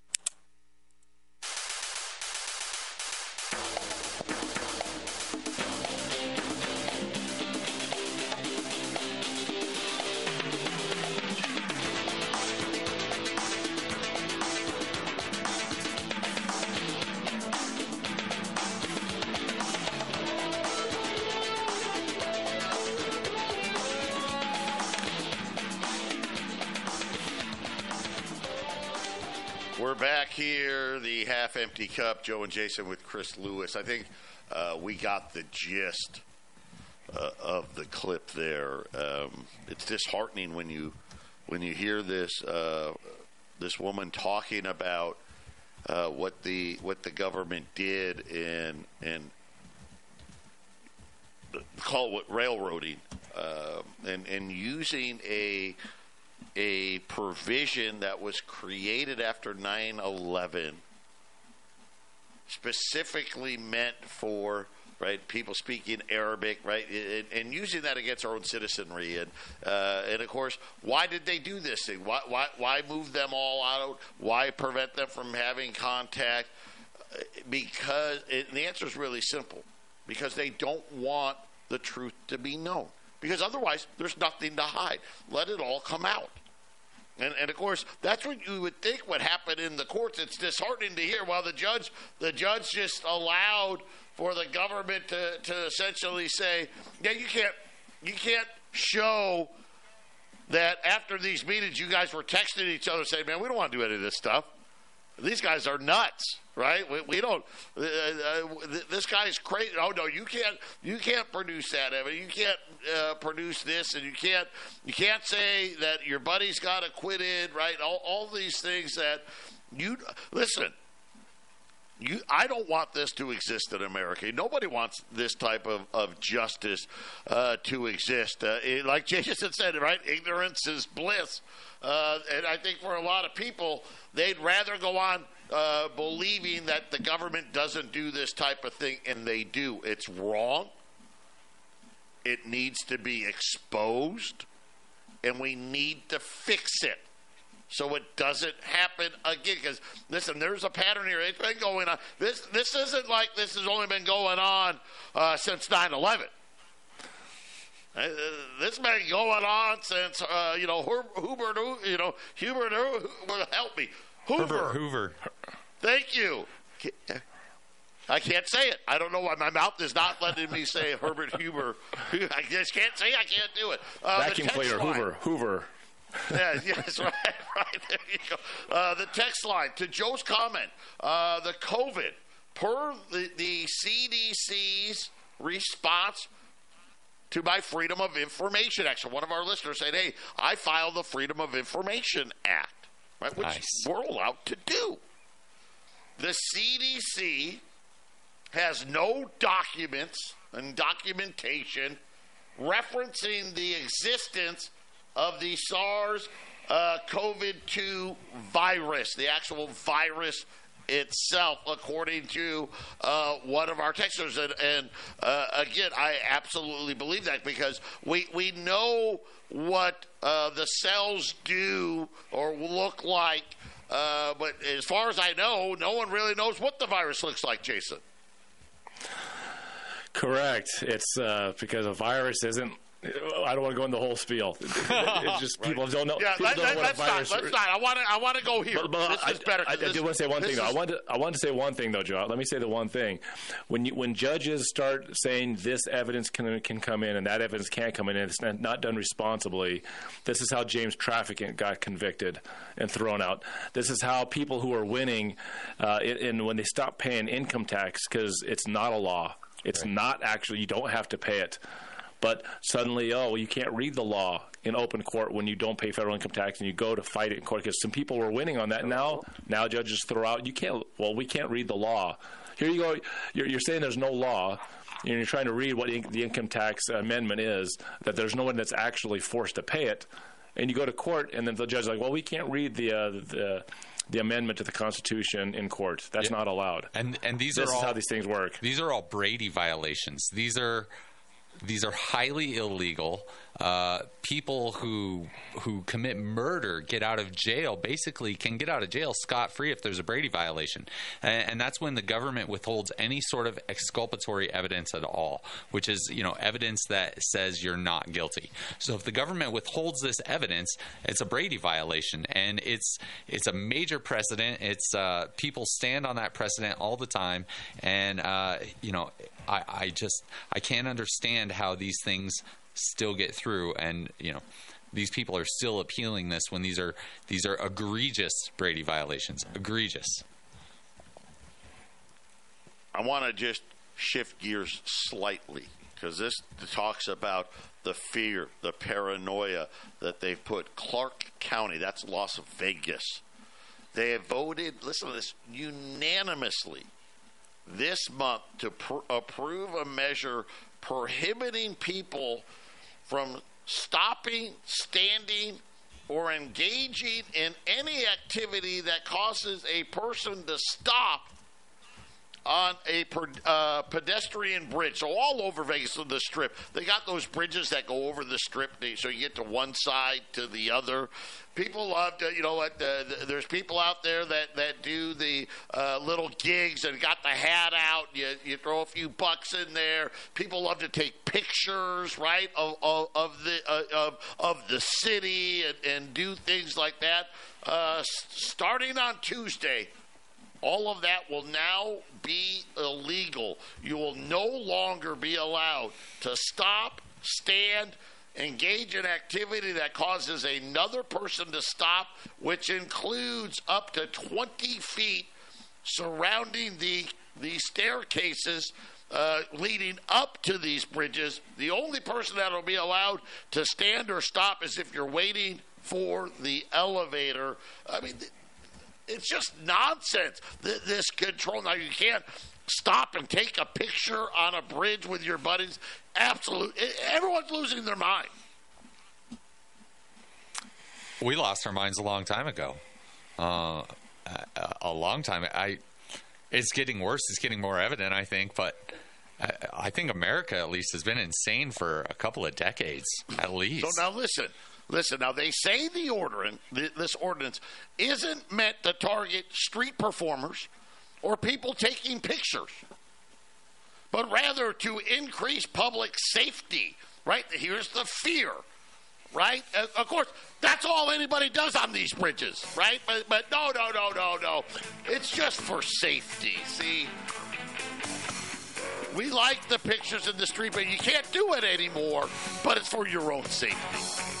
S4: Empty cup. Joe and Jason with Chris Lewis. I think uh, we got the gist uh, of the clip there. Um, it's disheartening when you when you hear this uh, this woman talking about uh, what the what the government did in in call it railroading uh, and and using a a provision that was created after 9/11 specifically meant for right people speaking Arabic right and, and using that against our own citizenry. And uh, and of course why did they do this thing? Why why why move them all out? Why prevent them from having contact? Because the answer is really simple. Because they don't want the truth to be known. Because otherwise there's nothing to hide. Let it all come out and, and of course, that's what you would think would happen in the courts. It's disheartening to hear. While the judge, the judge just allowed for the government to, to essentially say, "Yeah, you can't, you can't show that after these meetings, you guys were texting each other saying, "Man, we don't want to do any of this stuff." These guys are nuts, right? We, we don't. Uh, uh, this guy's crazy. Oh no, you can't. You can't produce that evidence. You can't uh, produce this, and you can't. You can't say that your buddy's got acquitted, right? All, all these things that you listen. You, I don't want this to exist in America. Nobody wants this type of, of justice uh, to exist. Uh, it, like Jason said, right? Ignorance is bliss. Uh, and I think for a lot of people, they'd rather go on uh, believing that the government doesn't do this type of thing, and they do. It's wrong. It needs to be exposed, and we need to fix it so it doesn't happen again. Because listen, there's a pattern here. It's been going on. This this isn't like this has only been going on uh, since 9/11. Uh, this has been going on since uh, you know Hubert, you know Hubert, help me, Hoover.
S6: Herbert Hoover.
S4: Thank you. I can't say it. I don't know why my mouth is not letting me say Herbert Hoover. I just can't say. I can't do it.
S5: Uh, Vacuum cleaner Hoover. Hoover.
S4: yeah, yes, right, right. There you go. Uh, the text line to Joe's comment: uh, the COVID per the, the CDC's response to my Freedom of Information Act. So one of our listeners said, "Hey, I filed the Freedom of Information Act, right, which
S6: Nice.
S4: we're allowed to do." The CDC has no documents and documentation referencing the existence of the SARS uh, CoV 2 virus, the actual virus itself, according to uh, one of our texters. And, and uh, again, I absolutely believe that because we, we know what uh, the cells do or look like. Uh, but as far as I know, no one really knows what the virus looks like, Jason.
S5: Correct. It's uh, because a virus isn't. I don't want to go in the whole spiel. It's just people don't know.
S4: Yeah, let,
S5: don't a
S4: us not. Let's not. I want to. I want to go here.
S5: But, but
S4: this
S5: I,
S4: is better.
S5: I, I,
S4: This-
S5: do want to say one thing. Though. I want to. I want to say one thing though, Joe. Let me say the one thing. When you, when judges start saying this evidence can can come in and that evidence can't come in, and it's not, done responsibly. This is how James Traficant got convicted and thrown out. This is how people who are winning, uh, and when they stop paying income tax because it's not a law. It's not actually. You don't have to pay it. But suddenly, oh, you can't read the law. in open court when you don't pay federal income tax and you go to fight it in court because some people were winning on that. Now, now judges throw out you can't. Well, we can't read the law. Here you go. You're, you're saying there's no law. And you're trying to read what the income tax amendment is. That there's no one that's actually forced to pay it. And you go to court, and then the judge's like, "Well, we can't read the uh, the." the amendment to the Constitution in court. That's
S6: Yeah.
S5: not allowed.
S6: And and these
S5: This
S6: are
S5: is
S6: all
S5: how these things work.
S6: These are all Brady violations. These are these are highly illegal. Uh, people who who commit murder get out of jail. Basically, can get out of jail scot free if there's a Brady violation, and, and that's when the government withholds any sort of exculpatory evidence at all, which is you know evidence that says you're not guilty. So if the government withholds this evidence, it's a Brady violation, and it's it's a major precedent. It's uh, people stand on that precedent all the time, and uh, you know I, I just I can't understand how these things still get through, and you know these people are still appealing this when these are these are egregious Brady violations. Egregious.
S4: I want to just shift gears slightly because this talks about the fear, the paranoia that they've put Clark County, that's Las Vegas. They have voted, listen to this, unanimously this month to pr- approve a measure prohibiting people from stopping, standing, or engaging in any activity that causes a person to stop on a per, uh, pedestrian bridge. So all over Vegas, the strip, they got those bridges that go over the strip, so you get to one side to the other. People love to, you know what? Th- there's people out there that that do the uh, little gigs and got the hat out. You you throw a few bucks in there. People love to take pictures, right, of of, of the uh, of of the city and, and do things like that. Uh, starting on Tuesday, all of that will now be illegal. You will no longer be allowed to stop, stand, engage in activity that causes another person to stop, which includes up to 20 feet surrounding the, the staircases uh, leading up to these bridges. The only person that will be allowed to stand or stop is if you're waiting for the elevator. I mean, th- it's just nonsense. Th- This control. Now you can't stop and take a picture on a bridge with your buddies. Absolute. Everyone's losing their mind.
S6: We lost our minds a long time ago. Uh, a, a long time. I. It's getting worse. It's getting more evident. I think, but. I- I think America, at least, has been insane for a couple of decades, at least.
S4: So now listen, listen. Now they say the th- this ordinance, isn't meant to target street performers or people taking pictures, but rather to increase public safety. Right? Here's the fear. Right? Uh, of course, that's all anybody does on these bridges. Right? But, but no, no, no, no, no. It's just for safety. See. We like the pictures in the street, but you can't do it anymore. But it's for your own safety.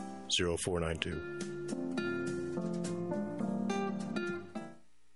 S25: 0492.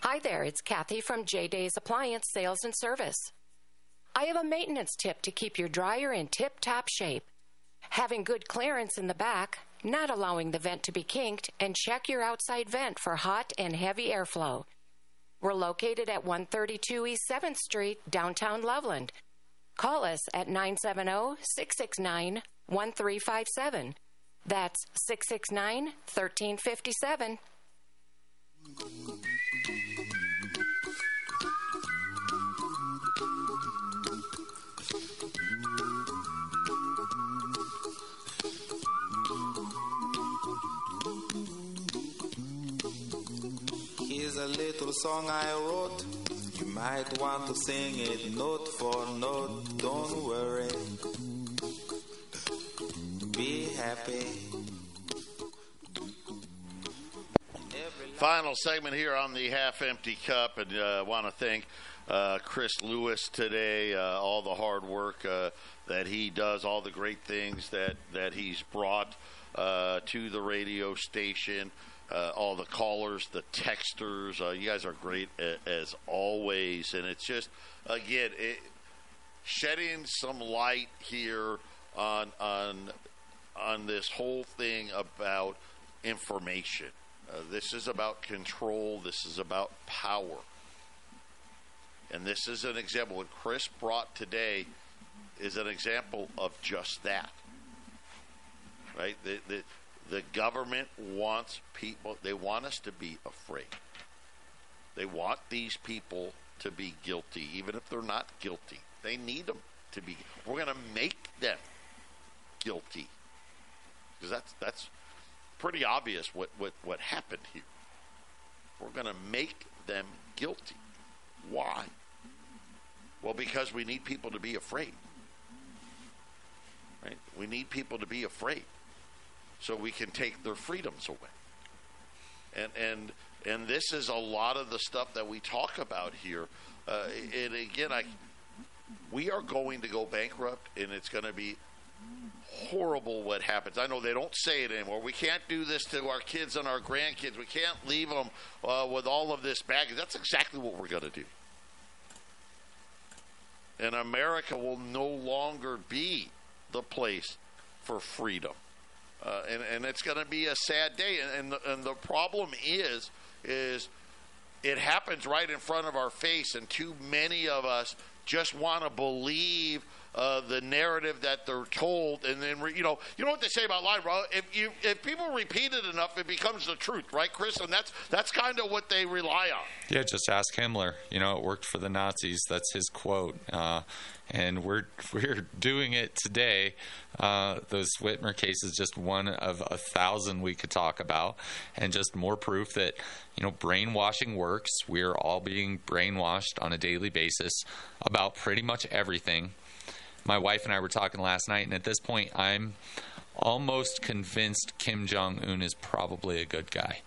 S7: Hi there, it's Kathy from J Days Appliance Sales and Service. I have a maintenance tip to keep your dryer in tip top shape. Having good clearance in the back, not allowing the vent to be kinked, and check your outside vent for hot and heavy airflow. We're located at 132 East 7th Street, downtown Loveland. Call us at 970 669 1357. That's 669 1357.
S26: Here's a little song I wrote. You might want to sing it note for note. Don't worry. Be happy.
S4: Final segment here on the half empty cup, and I uh, want to thank uh, Chris Lewis today, uh, all the hard work uh, that he does, all the great things that, that he's brought uh, to the radio station. Uh, all the callers, the texters, you guys are great as always, and it's just again it, shedding some light here on on on this whole thing about information. Uh, this is about control. This is about power. And this is an example. What Chris brought today is an example of just that. Right? The, the, the government wants people, they want us to be afraid. They want these people to be guilty, even if they're not guilty. They need them to be. We're going to make them guilty. Because that's, that's pretty obvious what, what, what happened here. We're going to make them guilty. Why? Well, because we need people to be afraid. Right? We need people to be afraid so we can take their freedoms away. And and and this is a lot of the stuff that we talk about here. Uh, and again, I we are going to go bankrupt, and it's going to be horrible what happens. I know they don't say it anymore. We can't do this to our kids and our grandkids. We can't leave them uh, with all of this baggage. That's exactly what we're going to do. And America will no longer be the place for freedom. Uh, and, and it's going to be a sad day. And, and, the, and the problem is, is it happens right in front of our face, and too many of us just want to believe uh, the narrative that they're told, and then re- you know you know what they say about lying, bro. If you if people repeat it enough, it becomes the truth, right, Chris? And that's that's kind of what they rely on.
S6: Yeah, just ask Himmler. You know, it worked for the Nazis. That's his quote. Uh, and we're we're doing it today. Uh, those Whitmer cases just one of a thousand we could talk about, and just more proof that you know brainwashing works. We're all being brainwashed on a daily basis about pretty much everything. My wife and I were talking last night, and at this point, I'm almost convinced Kim Jong Un is probably a good guy.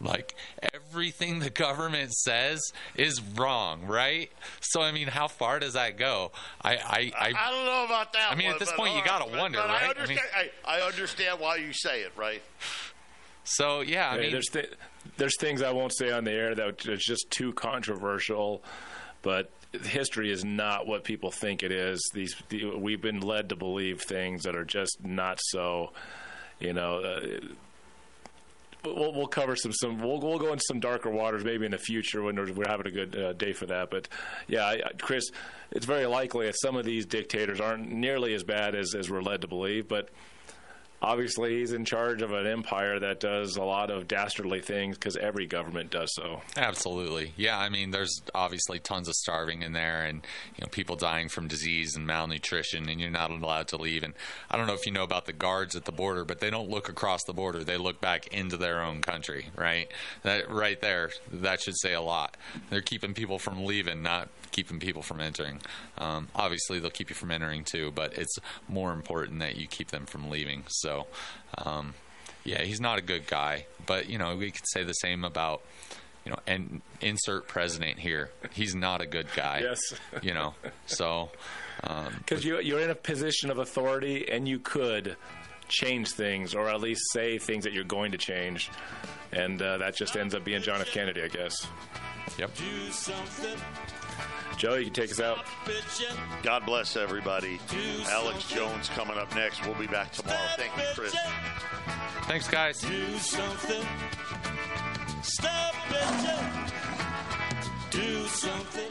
S6: Like everything the government says is wrong, right? So I mean, how far does that go? I I I,
S4: I don't know about that.
S6: I mean,
S4: one,
S6: at this point, you gotta
S4: but,
S6: wonder,
S4: but
S6: right?
S4: I
S6: I
S4: understand.
S6: mean-
S4: I, I understand why you say it, right?
S6: So yeah, I
S5: Yeah,
S6: mean,
S5: there's th- there's things I won't say on the air that are just too controversial, but history is not what people think it is. These the, we've been led to believe things that are just not so. You know, uh, we'll, we'll cover some some we'll, we'll go into some darker waters maybe in the future when we're, having a good uh, day for that. But yeah, I- Chris, it's very likely that some of these dictators aren't nearly as bad as as we're led to believe, but. Obviously he's in charge of an empire that does a lot of dastardly things because every government does so.
S6: Absolutely, yeah. I mean, there's obviously tons of starving in there, and you know people dying from disease and malnutrition, and you're not allowed to leave. And I don't know if you know about the guards at the border, but they don't look across the border; they look back into their own country. Right, that right there, that should say a lot. They're keeping people from leaving, not keeping people from entering. Um, obviously, they'll keep you from entering too, but it's more important that you keep them from leaving. So, um, yeah, he's not a good guy. But you know, we could say the same about you know, and insert president here. He's not a good guy.
S5: Yes.
S6: you know, so
S5: because um, you, you're in a position of authority and you could change things or at least say things that you're going to change, and uh, that just ends up being John F. Kennedy, I guess.
S6: Yep.
S5: Joe, you can take us out.
S4: God bless everybody. Alex Jones coming up next. We'll be back tomorrow. Thank you, Chris.
S6: Thanks, guys.
S27: Do something. Stop bitching. Do something.